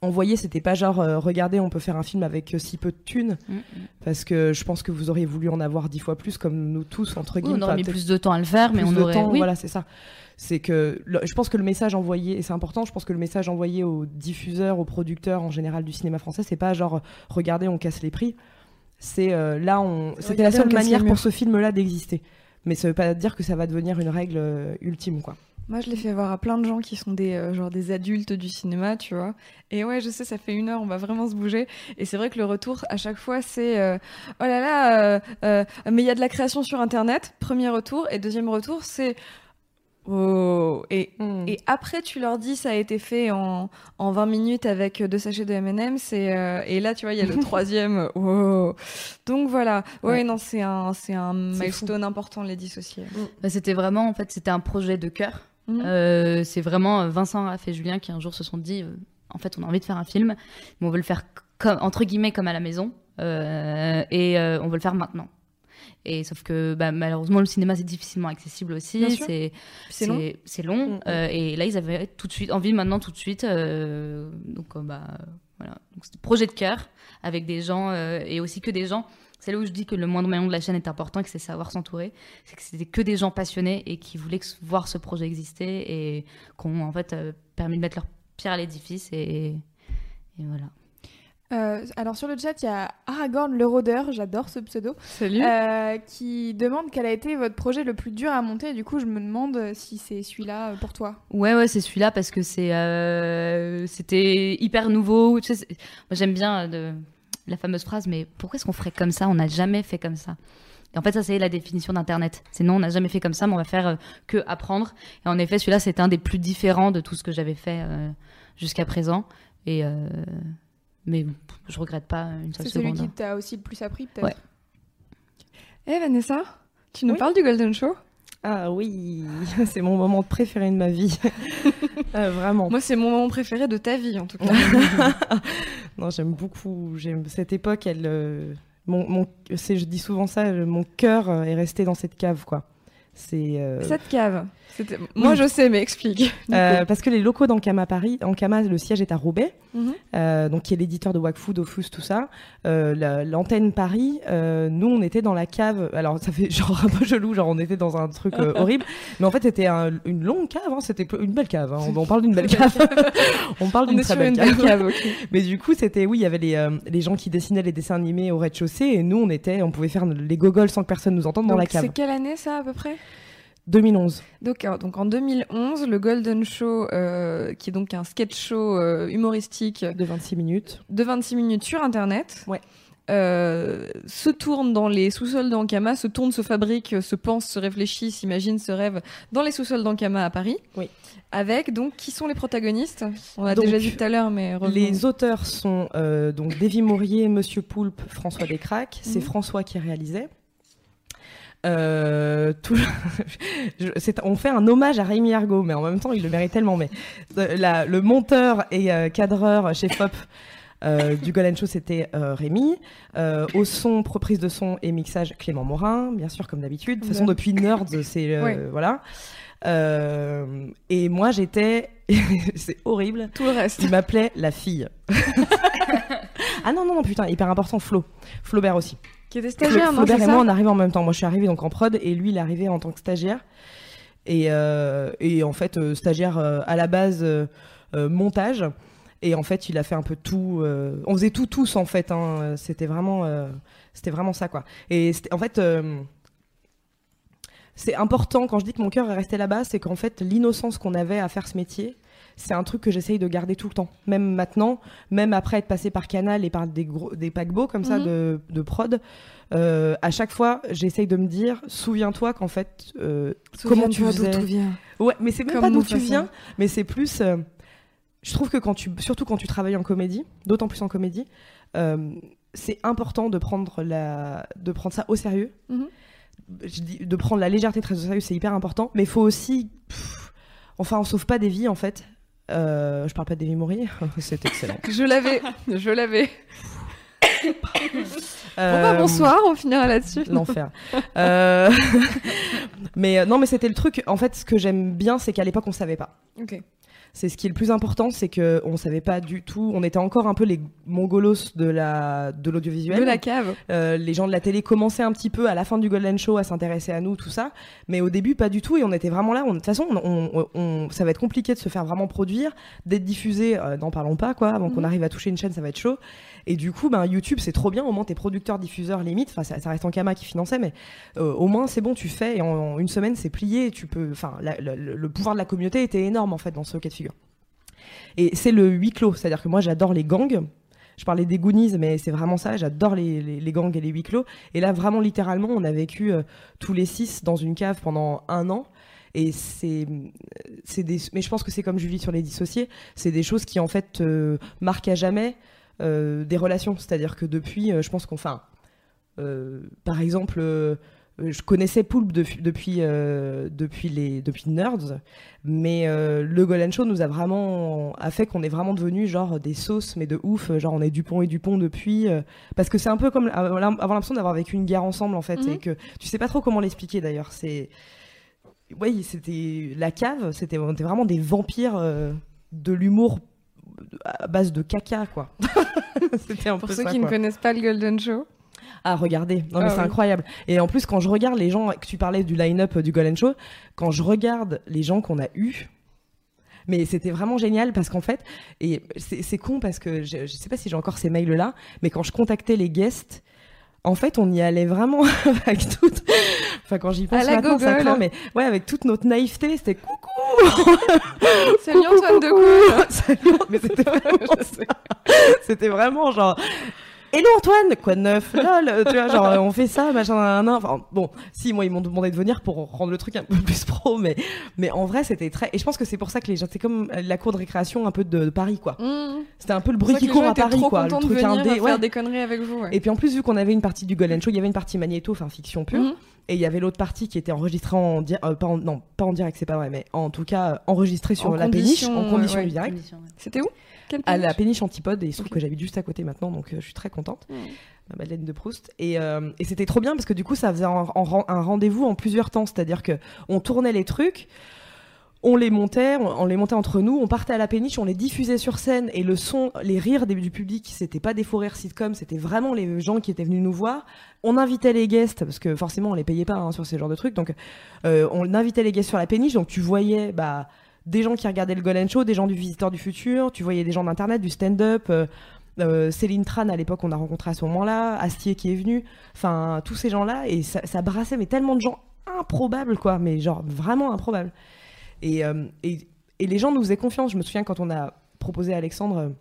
envoyé, c'était pas genre euh, regardez, on peut faire un film avec euh, si peu de thunes, Mm, mm. parce que je pense que vous auriez voulu en avoir dix fois plus, comme nous tous entre Oui, guillemets. on aurait mis plus de temps à le faire, mais plus on de aurait. temps, oui. voilà, c'est ça. C'est que le- je pense que le message envoyé, et c'est important, je pense que le message envoyé aux diffuseurs, aux producteurs en général du cinéma français, c'est pas genre regardez, on casse les prix. C'est euh, là, on. C'était la seule manière pour ce film-là d'exister. Mais ça veut pas dire que ça va devenir une règle ultime, quoi. Moi, je l'ai fait voir à plein de gens qui sont des, euh, genre des adultes du cinéma, tu vois. Et ouais, je sais, ça fait une heure, on va vraiment se bouger. Et c'est vrai que le retour, à chaque fois, c'est euh, oh là là, euh, euh, mais il y a de la création sur Internet, premier retour. Et deuxième retour, c'est oh. Et, et après, tu leur dis, ça a été fait en, en 20 minutes avec deux sachets de M&M. C'est euh, et là, tu vois, il y a le *laughs* troisième. oh. Donc voilà. Ouais, Ouais. non, c'est un, c'est un milestone important, les dissocier. Bah, c'était vraiment, en fait, c'était un projet de cœur. Mhm. Euh, c'est vraiment euh, Vincent, Raph et Julien qui un jour se sont dit, euh, en fait, on a envie de faire un film, mais on veut le faire comme, entre guillemets comme à la maison, euh, et on veut le faire maintenant. Et sauf que bah, malheureusement le cinéma c'est difficilement accessible aussi, c'est long. c'est long. Mm, mm. euh, et là ils avaient tout de suite envie maintenant tout de suite, donc bah voilà, donc c'était projet de cœur avec des gens et aussi que des gens. C'est là où je dis que le moindre maillon de la chaîne est important et que c'est savoir s'entourer. C'est que c'était que des gens passionnés et qui voulaient voir ce projet exister et qu'on en fait euh, permis de mettre leur pierre à l'édifice et, et voilà. Euh, alors sur le chat, il y a Aragorn le rôdeur, j'adore ce pseudo, Salut. euh, qui demande quel a été votre projet le plus dur à monter. Du coup, je me demande si c'est celui-là euh, pour toi. Ouais, ouais, c'est celui-là parce que c'est, euh, c'était hyper nouveau. Tu sais, c'est- moi, j'aime bien de, la fameuse phrase, mais pourquoi est-ce qu'on ferait comme ça? On n'a jamais fait comme ça. Et en fait, ça, c'est la définition d'Internet. C'est non, on n'a jamais fait comme ça, mais on va faire euh, que apprendre. Et en effet, celui-là, c'était un des plus différents de tout ce que j'avais fait euh, jusqu'à présent. Et euh, mais je regrette pas une seule C'est celui seconde. qui t'a aussi le plus appris, peut-être? Ouais. Eh Vanessa, tu nous Oui. parles du Golden Show? Ah oui, *laughs* c'est mon moment préféré de ma vie. *laughs* Euh, vraiment. Moi, c'est mon moment préféré de ta vie, en tout cas. *laughs* non, j'aime beaucoup. J'aime cette époque. Elle, euh, mon, mon, c'est, je dis souvent ça. euh, Mon cœur est resté dans cette cave, quoi. C'est euh, Cette cave. Moi, je sais, mais explique. euh, parce que les locaux d'Ankama Paris, Ankama, le siège est à Roubaix, Mhm. euh, donc qui est l'éditeur de Wakfu, Dofus, tout ça. La- l'antenne Paris, nous, on était dans la cave. Alors, ça fait *laughs* genre un peu chelou, genre on était dans un truc *laughs* horrible, mais en fait, c'était un- une longue cave. hein, c'était une belle cave. hein, on, parle d'une belle cave. *laughs* on parle d'une très belle une cave. belle cave, ok. Mais du coup, c'était oui, il y avait les, les gens qui dessinaient les dessins animés au rez-de-chaussée et nous, on était, on pouvait faire les gogoles sans que personne nous entende dans la cave. C'est quelle année, ça, à peu près? 2011. donc, euh, donc, en 2011, le Golden Show, euh, qui est donc un sketch show euh, humoristique de 26 minutes. de 26 minutes sur Internet, Ouais. euh, se tourne dans les sous-sols d'Ankama, se tourne, se fabrique, se pense, se réfléchit, s'imagine, se rêve dans les sous-sols d'Ankama à Paris. Oui. Avec, donc, qui sont les protagonistes? On l'a Donc, déjà dit tout à l'heure, mais revenons. Les auteurs sont euh, donc Davy Maurier, Monsieur Poulpe, François Descraques. C'est Mhm. François qui réalisait. Euh, tout... *laughs* On fait un hommage à Rémi Argot, mais en même temps, il le mérite tellement. Mais euh, la- le monteur et euh, cadreur chez euh, du Golden Show, c'était euh, Rémi. Euh, au son, reprise de son et mixage, Clément Morin, bien sûr, comme d'habitude. De toute façon, depuis Nerds, c'est voilà. Et moi, j'étais, *laughs* c'est horrible. Tout le reste. Il m'appelait la fille. *laughs* ah non, non, non, putain, hyper important, Flo. Flaubert aussi. Qui était stagiaire, non Flaubert c'est et moi, on arrive en même temps. Moi, je suis arrivée donc en prod et lui, il est arrivé en tant que stagiaire. Et, euh, et en fait, euh, stagiaire euh, à la base euh, montage. Et en fait, il a fait un peu tout. euh, on faisait tout tous en fait. hein. C'était vraiment, euh, c'était vraiment ça quoi. Et en fait. euh, c'est important quand je dis que mon cœur est resté là-bas, c'est qu'en fait l'innocence qu'on avait à faire ce métier, c'est un truc que j'essaye de garder tout le temps. Même maintenant, même après être passé par Canal et par des, gros, des paquebots comme ça Mhm. de, de prod, euh, à chaque fois j'essaye de me dire, souviens-toi qu'en fait, euh, comment tu d'où faisais vient. ouais, mais c'est même Comme pas d'où tu viens, mais c'est plus, euh, je trouve que quand tu, surtout quand tu travailles en comédie, d'autant plus en comédie, c'est important de prendre la, de prendre ça au sérieux. Mhm. Je dis, de prendre la légèreté très au sérieux, c'est hyper important. Mais il faut aussi, pff, enfin, on sauve pas des vies en fait. Euh, je parle pas de Davy Maurier, c'est excellent. Je l'avais, je l'avais. Euh, bonsoir, on finira là-dessus? L'enfer. Euh, *laughs* mais non, mais c'était le truc. En fait, ce que j'aime bien, c'est qu'à l'époque, on savait pas. Ok. C'est ce qui est le plus important, c'est que on savait pas du tout. On était encore un peu les mongolos de la de l'audiovisuel. De la cave. Euh, les gens de la télé commençaient un petit peu à la fin du Golden Show à s'intéresser à nous, tout ça. Mais au début, pas du tout. Et on était vraiment là. De toute façon, on, on- on- ça va être compliqué de se faire vraiment produire, d'être diffusé. euh, N'en parlons pas, quoi. Avant qu'on Mhm. arrive à toucher une chaîne, ça va être chaud. Et du coup, ben, YouTube, c'est trop bien. Au moins, t'es producteur, diffuseur, limite. Enfin, ça, ça reste en Kama qui finançait, mais euh, au moins, c'est bon, tu fais. Et en, en une semaine, c'est plié. Tu peux. Enfin, le pouvoir de la communauté était énorme, en fait, dans ce cas de figure. Et c'est le huis clos. C'est-à-dire que moi, j'adore les gangs. Je parlais des Goonies, mais c'est vraiment ça. J'adore les, gangs et les huis clos. Et là, vraiment, littéralement, on a vécu euh, tous les six dans une cave pendant un an. Et c'est, des, mais je pense que c'est comme Julie sur les dissociés. C'est des choses qui en fait euh, marquent à jamais euh, des relations. C'est-à-dire que depuis, je pense qu'on, par exemple, je connaissais Poulpe depuis depuis euh, depuis les depuis Nerds, mais euh, le Golden Show nous a vraiment a fait qu'on est vraiment devenu genre des sauces mais de ouf, genre on est Dupont et Dupont depuis euh, parce que c'est un peu comme avoir l'impression d'avoir vécu une guerre ensemble en fait Mhm. et que tu sais pas trop comment l'expliquer d'ailleurs, c'est oui, c'était la cave, c'était on était vraiment des vampires euh, de l'humour à base de caca quoi. *laughs* un Pour peu ceux ça, qui quoi. ne connaissent pas le Golden Show. Ah, regardez, non, mais Ah c'est oui. incroyable. Et en plus, quand je regarde les gens, que tu parlais du line-up du Golden Show, quand je regarde les gens qu'on a eus, mais c'était vraiment génial parce qu'en fait, et c'est con parce que je, je sais pas si j'ai encore ces mails-là, mais quand je contactais les guests, en fait, on y allait vraiment *laughs* avec toute. Enfin, quand j'y pense À maintenant, ça craint, mais ouais, avec toute notre naïveté, c'était coucou. *laughs* *laughs* Salut Antoine de. Salut, mais c'était vraiment ça. C'était vraiment genre. Hello Antoine, quoi de neuf Lol, tu vois, genre on fait ça, machin, nan, nan. Enfin, bon, si moi ils m'ont demandé de venir pour rendre le truc un peu plus pro, mais mais en vrai c'était très. Et je pense que c'est pour ça que les gens, c'est comme la cour de récréation un peu de, de Paris quoi. Mmh. C'était un peu le bruit qui court à Paris quoi, le contents de truc venir indé. faire ouais. des conneries avec vous. ouais. Et puis en plus vu qu'on avait une partie du Golden Show, il y avait une partie magnéto, enfin fiction pure. Mhm. Et il y avait l'autre partie qui était enregistrée en, euh, pas en non pas en direct c'est pas vrai mais en tout cas euh, enregistrée sur En la péniche en condition ouais, du direct C'était où? À la péniche antipode et il se trouve que j'habite juste à côté maintenant donc euh, je suis très contente. Ma Madeleine de Proust. Et, euh, et c'était trop bien parce que du coup ça faisait un, un- un rendez-vous en plusieurs temps. C'est à dire que on tournait les trucs on les montait, on, les montait entre nous, on partait à la péniche, on les diffusait sur scène et le son, les rires du public, c'était pas des faux rires sitcom, c'était vraiment les gens qui étaient venus nous voir. On invitait les guests parce que forcément on les payait pas hein, sur ces genres de trucs, donc euh, on invitait les guests sur la péniche, donc tu voyais bah des gens qui regardaient le Golden Show, des gens du Visiteur du Futur, tu voyais des gens d'internet, du stand-up. euh, euh, Céline Tran à l'époque on a rencontré à ce moment-là, Astier qui est venu, enfin tous ces gens-là et ça, brassait mais tellement de gens improbables quoi, mais genre vraiment improbables. Et, euh, et, les gens nous faisaient confiance. Je me souviens quand on a proposé à Alexandre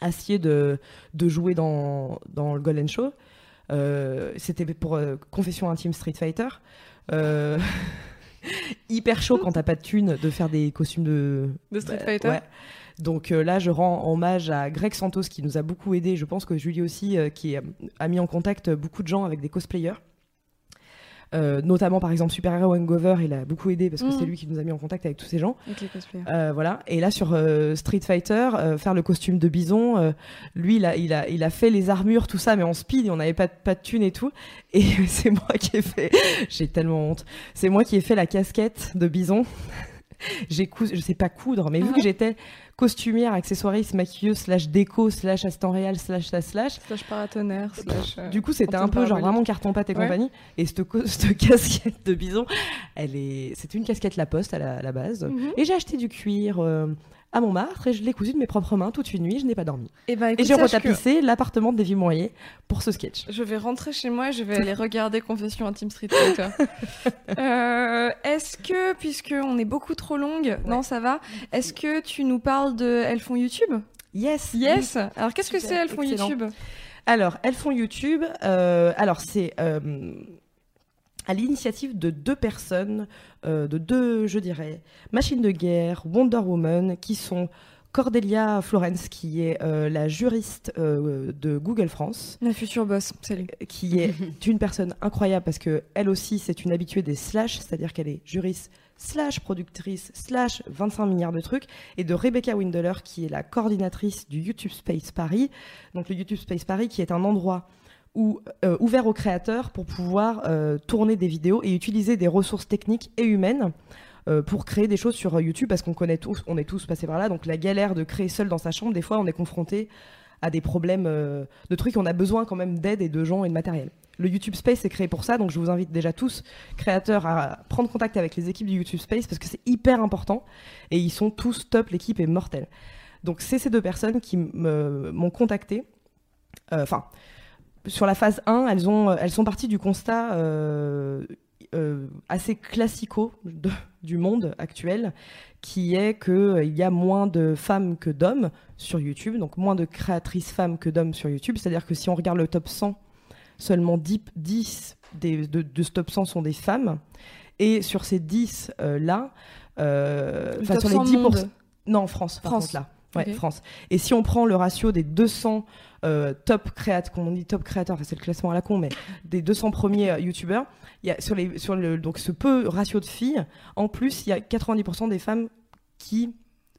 Astier de, jouer dans, le Golden Show, c'était pour Confession intime Street Fighter. *laughs* Hyper chaud quand t'as pas de thunes de faire des costumes de, De Street bah, Fighter ouais. Donc euh, là, je rends hommage à Greg Santos qui nous a beaucoup aidé. Je pense que Julie aussi, euh, qui euh, a mis en contact beaucoup de gens avec des cosplayers. Euh, notamment par exemple Super Hero Hangover, il a beaucoup aidé parce que c'est lui qui nous a mis en contact avec tous ces gens. Avec les cosplayers. Euh, voilà. Et là sur euh, Street Fighter, euh, faire le costume de bison, euh, lui il a, il a, il a fait les armures, tout ça, mais en speed et on n'avait pas, de- pas de thunes et tout. Et *laughs* c'est moi qui ai fait, *laughs* j'ai tellement honte, c'est moi qui ai fait la casquette de bison. *laughs* j'ai cou... je sais pas coudre, mais vu que j'étais costumière, accessoiriste, maquilleuse, slash déco, slash assistant réel, slash slash slash, Slash paratonnerre, slash. euh, du coup, c'était un peu genre vraiment carton pâte et Ouais. compagnie. Et *laughs* cette, casquette de bison, elle est, c'était une casquette La Poste à la, à la base. Mhm. Et j'ai acheté du cuir euh, à Montmartre et je l'ai cousu de mes propres mains toute une nuit. Je n'ai pas dormi. Et ben, Et j'ai que retapissé l'appartement de Davy Moyer pour ce sketch. Je vais rentrer chez moi et je vais aller regarder Confession Intime Street Fighter. *laughs* Euh, Est-ce que, puisque on est beaucoup trop longue, non ça va, est-ce que tu nous parles de Elles font YouTube? Yes. Yes Alors qu'est-ce que c'est Elles font excellent. YouTube? Alors, elles font YouTube. euh, alors, c'est euh, à l'initiative de deux personnes, euh, de deux, je dirais, machines de guerre, Wonder Woman, qui sont Cordelia Florence, qui est euh, la juriste euh, de Google France, La future boss, salut. qui est *laughs* une personne incroyable parce que elle aussi, c'est une habituée des slash, c'est-à-dire qu'elle est juriste slash productrice slash 25 milliards de trucs, et de Rebecca Windler, qui est la coordinatrice du YouTube Space Paris. Donc le YouTube Space Paris, qui est un endroit où, euh, ouvert aux créateurs pour pouvoir euh, tourner des vidéos et utiliser des ressources techniques et humaines euh, pour créer des choses sur YouTube parce qu'on connaît tous, on est tous passés par là. Donc la galère de créer seul dans sa chambre, des fois on est confronté à des problèmes de trucs, on a besoin quand même d'aide et de gens et de matériel. Le YouTube Space est créé pour ça, donc je vous invite déjà tous, créateurs, à prendre contact avec les équipes du YouTube Space parce que c'est hyper important et ils sont tous top, l'équipe est mortelle. Donc c'est ces deux personnes qui m'ont contacté. Enfin, sur la phase 1, elles, ont, elles sont parties du constat euh, euh, assez classico de- du monde actuel, qui est qu'il y a moins de femmes que d'hommes sur YouTube, donc moins de créatrices femmes que d'hommes sur YouTube. C'est-à-dire que si on regarde le top 100, seulement 10, 10 des, de, de ce top 100 sont des femmes. Et sur ces 10 euh, là, euh, Le top sur les 100 10%, monde. non, France, France. contre là. Ouais. France. Et si on prend le ratio des 200 euh, top créateurs, comme on dit top créateurs, enfin c'est le classement à la con, mais des 200 premiers euh, youtubeurs, il y a sur, les, sur le, donc ce peu ratio de filles, en plus il y a 90% des femmes qui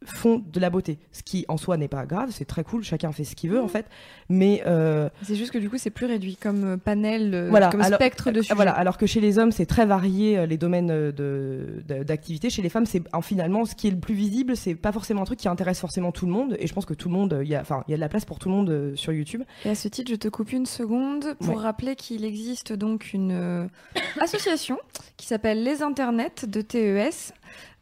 font de la beauté. Ce qui en soi n'est pas grave, c'est très cool, chacun fait ce qu'il veut en fait. Mais euh, C'est juste que du coup, c'est plus réduit comme euh, panel, euh, Voilà, comme alors- spectre de sujets. Voilà, alors que chez les hommes, c'est très varié les domaines euh, de- de- d'activité. Chez les femmes, c'est en finalement ce qui est le plus visible, c'est pas forcément un truc qui intéresse forcément tout le monde. Et je pense que tout le monde, il y a, enfin, il y a de la place pour tout le monde sur YouTube. Et à ce titre, je te coupe une seconde pour Ouais. rappeler qu'il existe donc une *coughs* association qui s'appelle Les Internets de TES.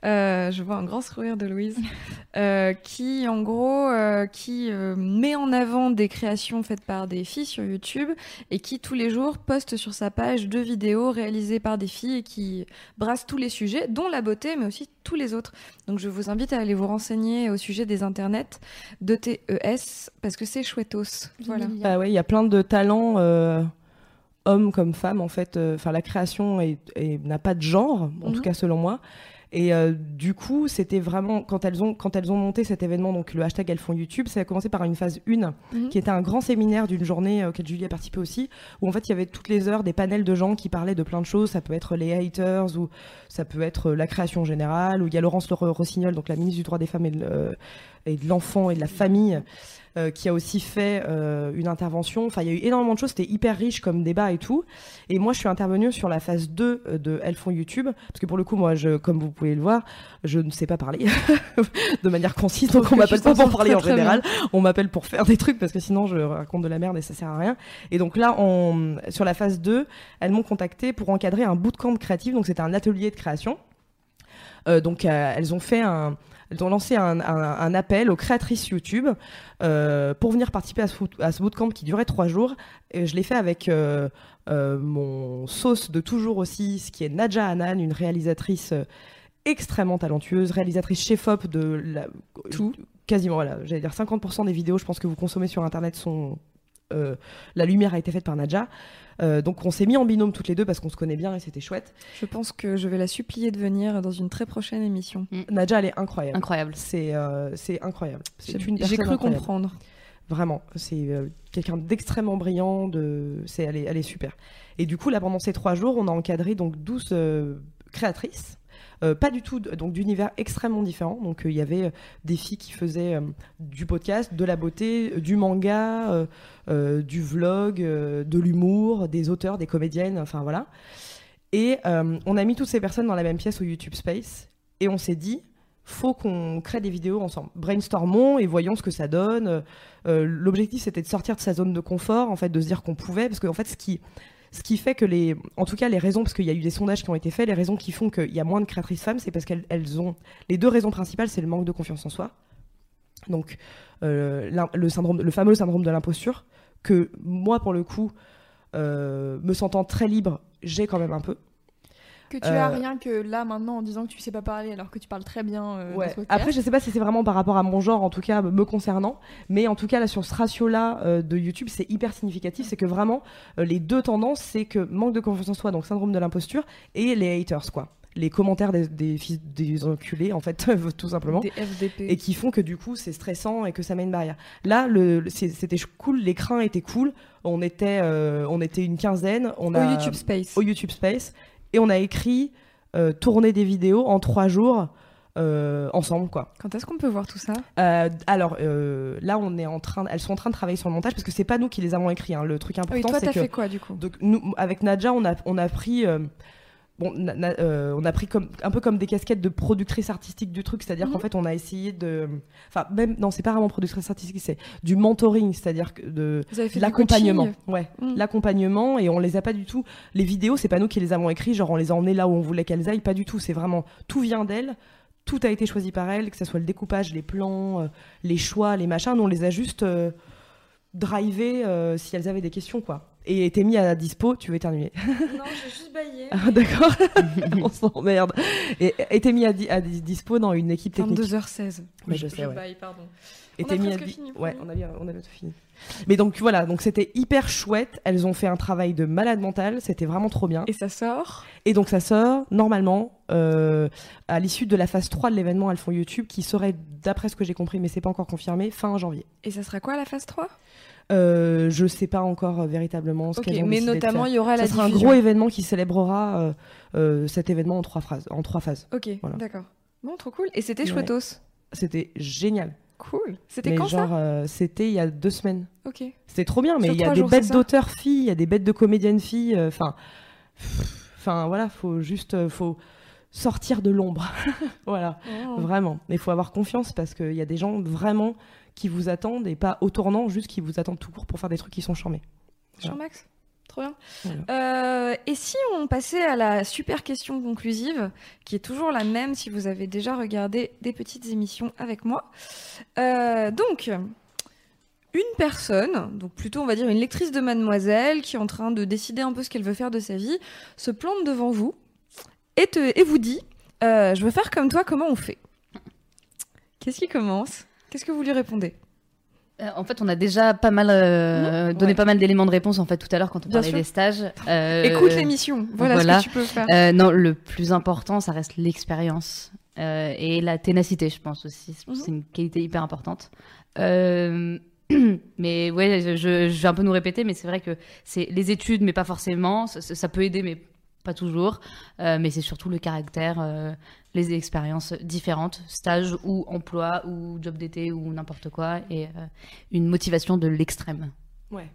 Euh, je vois un grand sourire de Louise, *laughs* euh, qui en gros euh, qui euh, met en avant des créations faites par des filles sur YouTube et qui tous les jours poste sur sa page deux vidéos réalisées par des filles et qui brassent tous les sujets, dont la beauté, mais aussi tous les autres. Donc je vous invite à aller vous renseigner au sujet des internets de TES parce que c'est chouettos. Voilà. Bah ouais, il y a plein de talents, euh, hommes comme femmes en fait. euh, Enfin, la création n'a pas de genre, en Mhm. tout cas selon moi. Et euh, du coup, c'était vraiment quand elles ont quand elles ont monté cet événement, donc le hashtag elles font YouTube, ça a commencé par une phase 1 Mhm. qui était un grand séminaire d'une journée euh, auquel Julie a participé aussi, où en fait il y avait toutes les heures des panels de gens qui parlaient de plein de choses. Ça peut être les haters ou ça peut être euh, la création générale. Où il y a Laurence Ro- Rossignol, donc la ministre du droit des femmes et de, euh, et de l'enfant et de la famille, euh, qui a aussi fait euh, une intervention. Enfin, il y a eu énormément de choses. C'était hyper riche comme débat et tout. Et moi, je suis intervenue sur la phase 2 de Elles font YouTube, parce que pour le coup, moi, je, comme vous pouvez le voir, je ne sais pas parler *laughs* de manière concise, donc on m'appelle pas pour parler très, en général. On m'appelle pour faire des trucs parce que sinon je raconte de la merde et ça sert à rien. Et donc là, on, sur la phase 2, elles m'ont contacté pour encadrer un bootcamp créatif. Donc c'était un atelier de création. Euh, donc euh, elles ont fait un, elles ont lancé un, un- un appel aux créatrices YouTube euh, pour venir participer à ce, foot- à ce bootcamp qui durait trois jours. Et je l'ai fait avec euh, euh, mon sauce de toujours aussi, ce qui est Nadja Hanan, une réalisatrice extrêmement talentueuse, réalisatrice chef-op de la, Tout. quasiment, voilà, j'allais dire 50% des vidéos, je pense que vous consommez sur Internet sont... euh, la lumière a été faite par Nadja. Euh, donc on s'est mis en binôme toutes les deux parce qu'on se connaît bien et c'était chouette. Je pense que je vais la supplier de venir dans une très prochaine émission. Nadja, elle est incroyable. Incroyable. C'est euh, c'est incroyable. C'est J'ai une j'ai personne cru incroyable. comprendre. Vraiment, c'est euh, quelqu'un d'extrêmement brillant. De, c'est, elle, est, elle est super. Et du coup, là, pendant ces trois jours, on a encadré donc 12 euh, créatrices. Euh, pas du tout, donc d'univers extrêmement différents. Donc euh, il y avait euh, des filles qui faisaient du podcast, de la beauté, du manga, du vlog, de l'humour, des auteurs, des comédiennes, enfin voilà. Et on a mis toutes ces personnes dans la même pièce au YouTube Space et on s'est dit, faut qu'on crée des vidéos ensemble. Brainstormons et voyons ce que ça donne. L'objectif c'était de sortir de sa zone de confort, en fait, de se dire qu'on pouvait, parce qu'en fait, ce qui, ce qui fait que les, en tout cas, les raisons, parce qu'il y a eu des sondages qui ont été faits, les raisons qui font qu'il y a moins de créatrices femmes, c'est parce qu'elles elles ont, les deux raisons principales, c'est le manque de confiance en soi. Donc, euh, le syndrome, le fameux syndrome de l'imposture, que moi, pour le coup, euh, me sentant très libre, j'ai quand même un peu. Que tu as Euh, rien que là maintenant en disant que tu sais pas parler alors que tu parles très bien euh, dans ce. Après, je sais pas si c'est vraiment par rapport à mon genre, en tout cas me concernant, mais en tout cas là sur ce ratio-là euh, de YouTube, c'est hyper significatif. C'est que vraiment les deux tendances, c'est que manque de confiance en soi, donc syndrome de l'imposture, et les haters quoi. les commentaires des, des fils des enculés, en fait, *laughs* tout simplement. Des FDP. Et qui font que du coup c'est stressant et que ça met une barrière. Là, le, c'était cool, l'écran était cool. On était, euh, on était une quinzaine. On Au a, YouTube Space. au YouTube Space et on a écrit, euh, tourné des vidéos en trois jours euh, ensemble, quoi. Quand est-ce qu'on peut voir tout ça? Euh, alors euh, là, on est en train, elles sont en train de travailler sur le montage parce que c'est pas nous qui les avons écrits. hein. Le truc Oui, important, toi, c'est t'as que fait quoi du coup? donc nous, avec Nadja, on a, on a pris, bon, na- na- euh, on a pris comme, un peu comme des casquettes de productrice artistique du truc, c'est-à-dire Mhm. qu'en fait, on a essayé de, enfin même, non, c'est pas vraiment productrice artistique, c'est du mentoring, c'est-à-dire de l'accompagnement, ouais, Mhm. l'accompagnement et on les a pas du tout. Les vidéos, c'est pas nous qui les avons écrits, genre on les a emmenés là où on voulait qu'elles aillent, pas du tout. C'est vraiment tout vient d'elles. Tout a été choisi par elles, que ce soit le découpage, les plans, euh, les choix, les machins. Nous, on les a juste euh, drivés euh, si elles avaient des questions, quoi. Et était mis à dispo, tu veux éternuer. Non, j'ai juste baillé. *laughs* Ah, D'accord *laughs* On s'emmerde. Et était mis à, di- à di- dispo dans une équipe technique. 22h16. Mais je sais, ouais. baille, pardon. était a mis à fini, Ouais, on a, bien- on a bientôt fini. Mais donc voilà, donc c'était hyper chouette. Elles ont fait un travail de malade mental. C'était vraiment trop bien. Et ça sort? Et donc ça sort normalement euh, à l'issue de la phase 3 de l'événement Elles font YouTube qui serait, d'après ce que j'ai compris, mais c'est pas encore confirmé, fin janvier. Et ça sera quoi la phase 3 Euh, je sais pas encore euh, véritablement ce Ok, qu'elles ont mais notamment il y aura ça la sera un gros événement qui célébrera euh, cet événement en trois, phrases, en trois phases. Ok, Voilà. d'accord. Bon, trop cool. Et c'était Ouais. chouettos? C'était génial. Cool. C'était quand genre, euh, c'était il y a deux semaines. ça Ok. C'était trop bien, mais il y a des jours, bêtes ça d'auteurs filles, il y a des bêtes de comédiennes filles. euh, Enfin, enfin voilà, faut juste, euh, faut sortir de l'ombre. *laughs* voilà, Oh. vraiment. Mais il faut avoir confiance parce qu'il y a des gens vraiment qui vous attendent et pas au tournant, juste qui vous attendent tout court pour faire des trucs qui sont charmés. Jean-Max Trop bien. Voilà. Euh, et si on passait à la super question conclusive, qui est toujours la même si vous avez déjà regardé des petites émissions avec moi. Euh, donc, une personne, donc plutôt on va dire une lectrice de Mademoiselle, qui est en train de décider un peu ce qu'elle veut faire de sa vie, se plante devant vous et, te- et vous dit euh, Je veux faire comme toi, comment on fait? Qu'est-ce qui commence? Qu'est-ce que vous lui répondez? En fait, on a déjà pas mal euh, donné Ouais. pas mal d'éléments de réponse en fait tout à l'heure quand on Bien parlait sûr. des stages. Euh, Écoute l'émission, voilà, voilà. ce que tu peux faire. Euh, non, le plus important, ça reste l'expérience euh, et la ténacité, je pense aussi. C'est c'est une qualité hyper importante. Euh, *clears throat* mais ouais, je vais un peu nous répéter, mais c'est vrai que c'est les études, mais pas forcément. Ça, ça peut aider, mais pas toujours. Euh, mais c'est surtout le caractère, euh, les expériences différentes, stage ou emploi ou job d'été ou n'importe quoi, et euh, une motivation de l'extrême. Ouais.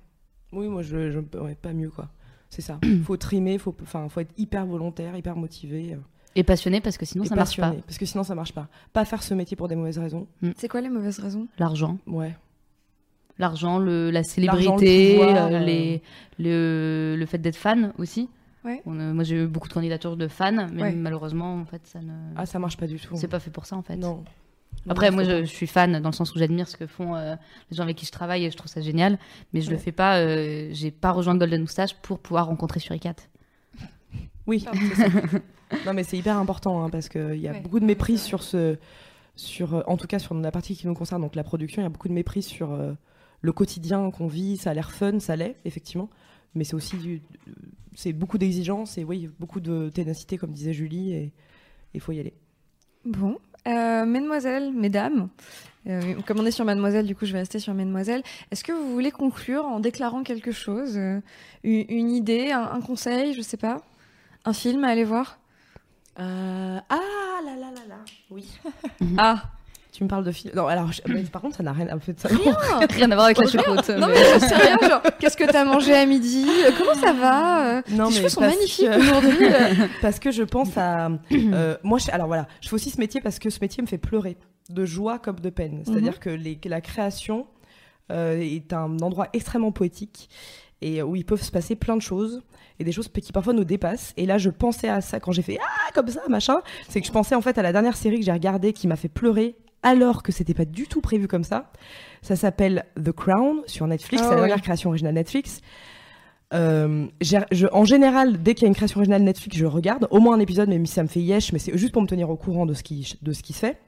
Oui, moi, je, je ouais, pas mieux quoi. C'est ça. *clears throat* faut trimer, faut, enfin, faut être hyper volontaire, hyper motivé. Et passionné parce que sinon et ça marche pas. Parce que sinon, ça marche pas. Pas faire ce métier pour des mauvaises raisons. C'est quoi les mauvaises raisons? L'argent. Ouais. L'argent, le, la célébrité, le pouvoir, euh, euh. les, le, le fait d'être fan aussi. Ouais. On, euh, moi, j'ai eu beaucoup de candidatures de fans, mais Ouais. malheureusement, en fait, ça ne. Ah, ça marche pas du tout. c'est pas fait pour ça, en fait. Non. Après, Non, moi, je, suis fan dans le sens où j'admire ce que font euh, les gens avec qui je travaille et je trouve ça génial, mais je le Ouais. fais pas. euh, j'ai pas rejoint Golden Moustache pour pouvoir rencontrer Suricat. *laughs* Oui, c'est *laughs* ça. non, mais c'est hyper important hein, parce qu'il y a Ouais. beaucoup de mépris sur ce. Sur, en tout cas, sur la partie qui nous concerne, donc la production, il y a beaucoup de mépris sur euh, le quotidien qu'on vit. Ça a l'air fun, ça l'est, effectivement. Mais c'est aussi du- c'est beaucoup d'exigences et oui, beaucoup de ténacité, comme disait Julie, et il faut y aller. Bon, Euh, mesdemoiselles, mesdames, euh, comme on est sur mademoiselle, du coup je vais rester sur mesdemoiselles. Est-ce que vous voulez conclure en déclarant quelque chose euh, une, une idée, un, un conseil, je sais pas Un film à aller voir? Euh, Ah là là là là, oui. Ah Tu me parles de film. Non, alors, je- mais par contre, ça n'a rien de ça. *laughs* Rien à voir avec la choucroute. Non mais- mais je sais rien, genre, *laughs* qu'est-ce que t'as mangé à midi Euh, Comment ça va Euh, Non, Tes mais cheveux sont magnifiques que- aujourd'hui. euh. *laughs* parce que je pense à. euh, moi, je, alors voilà, je fais aussi ce métier parce que ce métier me fait pleurer, de joie comme de peine. C'est-à-dire que, les, la création euh, est un endroit extrêmement poétique et où il peut se passer plein de choses et des choses qui parfois nous dépassent. Et là, je pensais à ça quand j'ai fait ah comme ça machin. C'est que je pensais en fait à la dernière série que j'ai regardée qui m'a fait pleurer alors que c'était pas du tout prévu comme ça. Ça s'appelle The Crown sur Netflix. Ah c'est la dernière création originale Netflix. Euh, je- en général, dès qu'il y a une création originale Netflix, je regarde au moins un épisode, même si ça me fait yesh, mais c'est juste pour me tenir au courant de ce qui, de ce qui se fait.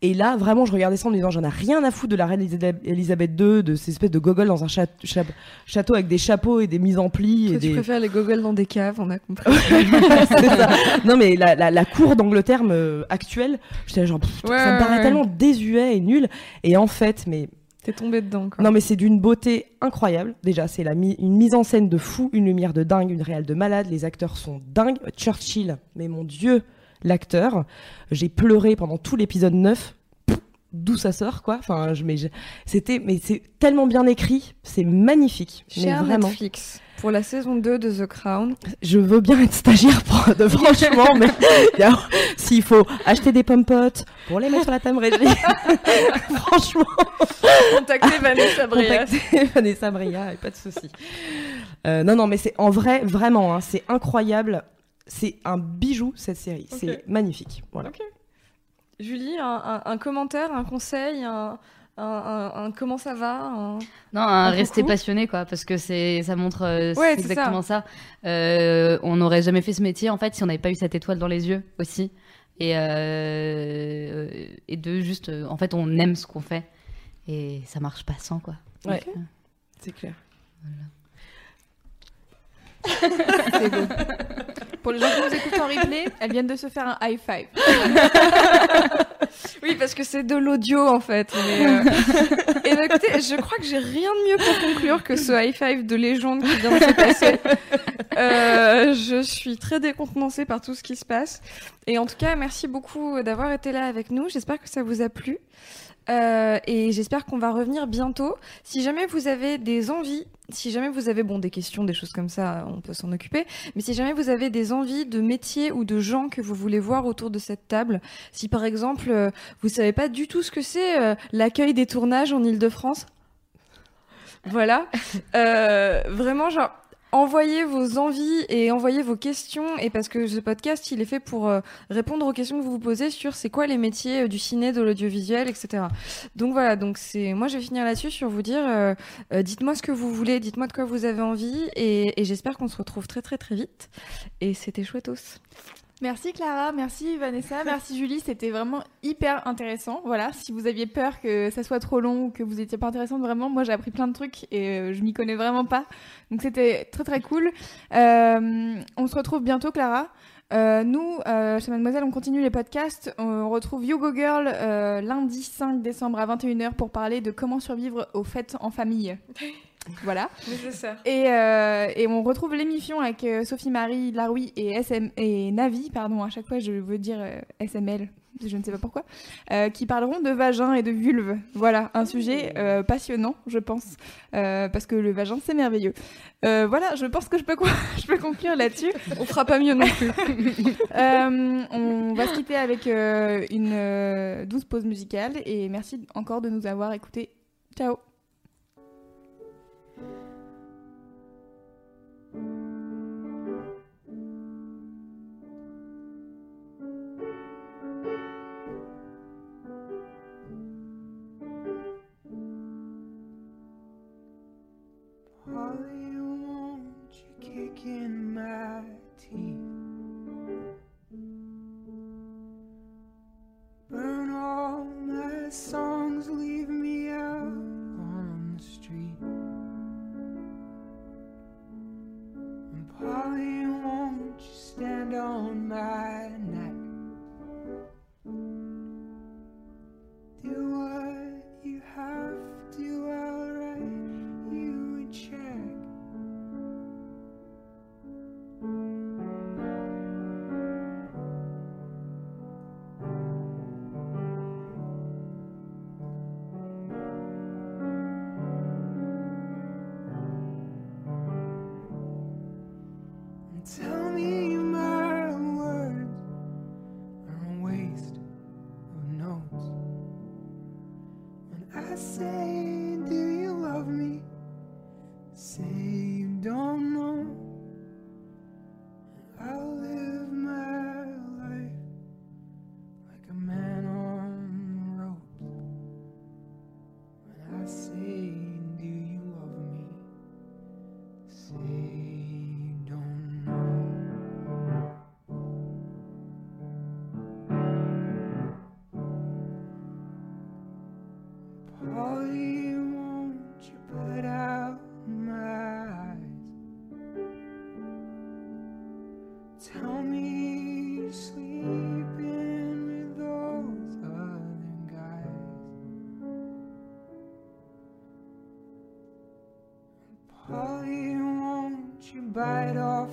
Et là, vraiment, je regardais ça en me disant, j'en ai rien à foutre de la reine Elisabeth II, de ces espèces de gogoles dans un château avec des chapeaux et des mises en plis. Et tu des... préfères les gogoles dans des caves, on a compris. *laughs* Ça. Non, mais la, la, la cour d'Angleterre actuelle, j'étais genre, pff, Ouais, ça me paraît ouais. tellement désuet et nul. Et en fait, mais T'es tombé dedans, quoi. non, mais c'est d'une beauté incroyable. Déjà, c'est mi- une mise en scène de fou, une lumière de dingue, une réelle de malade. Les acteurs sont dingues. Churchill, mais mon Dieu, l'acteur. J'ai pleuré pendant tout l'épisode 9. Pff, D'où ça sort, quoi. Enfin, je, mais c'était, mais c'est tellement bien écrit, c'est magnifique. vraiment, Netflix, pour la saison 2 de The Crown, je veux bien être stagiaire pour, de *laughs* franchement, mais s'il faut acheter des pommes potes pour les mettre sur la table régie, *laughs* franchement, contactez Vanessa Bréas. contactez Vanessa Bria, et pas de souci. Euh, non, non, mais c'est en vrai, vraiment, hein, c'est incroyable. C'est un bijou cette série. C'est magnifique. Voilà. Julie, un, un- un commentaire, un conseil, un, un- un- un comment ça va un- Non, un Un rester passionné, quoi, parce que c'est, ça montre euh, Ouais, c'est c'est exactement ça. Euh, on n'aurait jamais fait ce métier, en fait, si on n'avait pas eu cette étoile dans les yeux aussi. Et, euh, et de juste, euh, en fait, on aime ce qu'on fait. Et ça marche pas sans, quoi. Ouais. C'est clair. *laughs* C'est. Pour les gens qui nous écoutent en replay, elles viennent de se faire un high five. Oui, parce que c'est de l'audio en fait. mais, euh, Et ben, écoutez, je crois que j'ai rien de mieux pour conclure que ce high five de légende qui vient de se passer. Euh, je suis très décontenancée par tout ce qui se passe. Et en tout cas, merci beaucoup d'avoir été là avec nous. J'espère que ça vous a plu. Euh, et j'espère qu'on va revenir bientôt. Si jamais vous avez des envies, si jamais vous avez bon des questions, des choses comme ça, on peut s'en occuper. Mais si jamais vous avez des envies de métiers ou de gens que vous voulez voir autour de cette table, si par exemple euh, vous savez pas du tout ce que c'est euh, l'accueil des tournages en Île-de-France, voilà, Euh, vraiment genre envoyez vos envies et envoyez vos questions et parce que ce podcast il est fait pour euh, répondre aux questions que vous vous posez sur c'est quoi les métiers euh, du ciné, de l'audiovisuel, etc. Donc voilà, donc c'est moi je vais finir là-dessus sur vous dire euh, dites-moi ce que vous voulez, dites-moi de quoi vous avez envie et, et j'espère qu'on se retrouve très très très vite et c'était chouettos. Merci Clara, merci Vanessa, *laughs* merci Julie, c'était vraiment hyper intéressant. Voilà, si vous aviez peur que ça soit trop long ou que vous étiez pas intéressante, vraiment, moi j'ai appris plein de trucs et euh, je m'y connais vraiment pas. Donc c'était très très cool. Euh, on se retrouve bientôt Clara. Euh, nous, euh, chez Mademoiselle, on continue les podcasts. On retrouve Yogo Girl lundi 5 décembre à 21h pour parler de comment survivre aux fêtes en famille. *laughs* *laughs* Voilà. Et, euh, et on retrouve l'émission avec euh, Sophie-Marie Laroui et, SM, et Navi, pardon, à chaque fois je veux dire euh, SML, je ne sais pas pourquoi, euh, qui parleront de vagin et de vulve. Voilà, un sujet euh, passionnant, je pense, parce que le vagin c'est merveilleux. Voilà, je pense que je peux, *laughs* je peux conclure là-dessus. On fera pas mieux non plus. *laughs* On va se quitter avec une douce pause musicale et merci encore de nous avoir écoutés. Ciao in my teeth. Burn all my songs, leave me out on the street. And Polly, won't you stand on my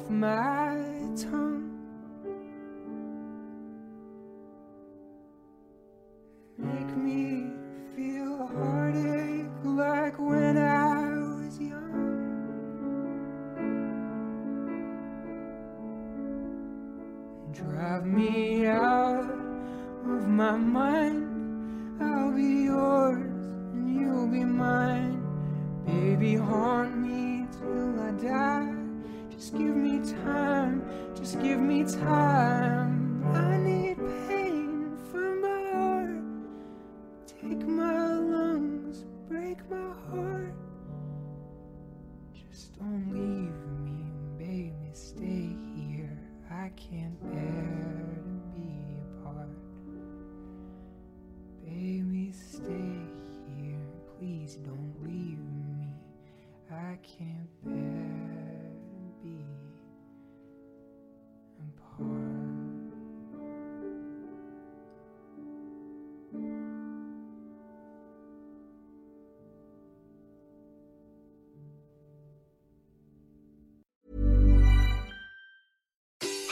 maar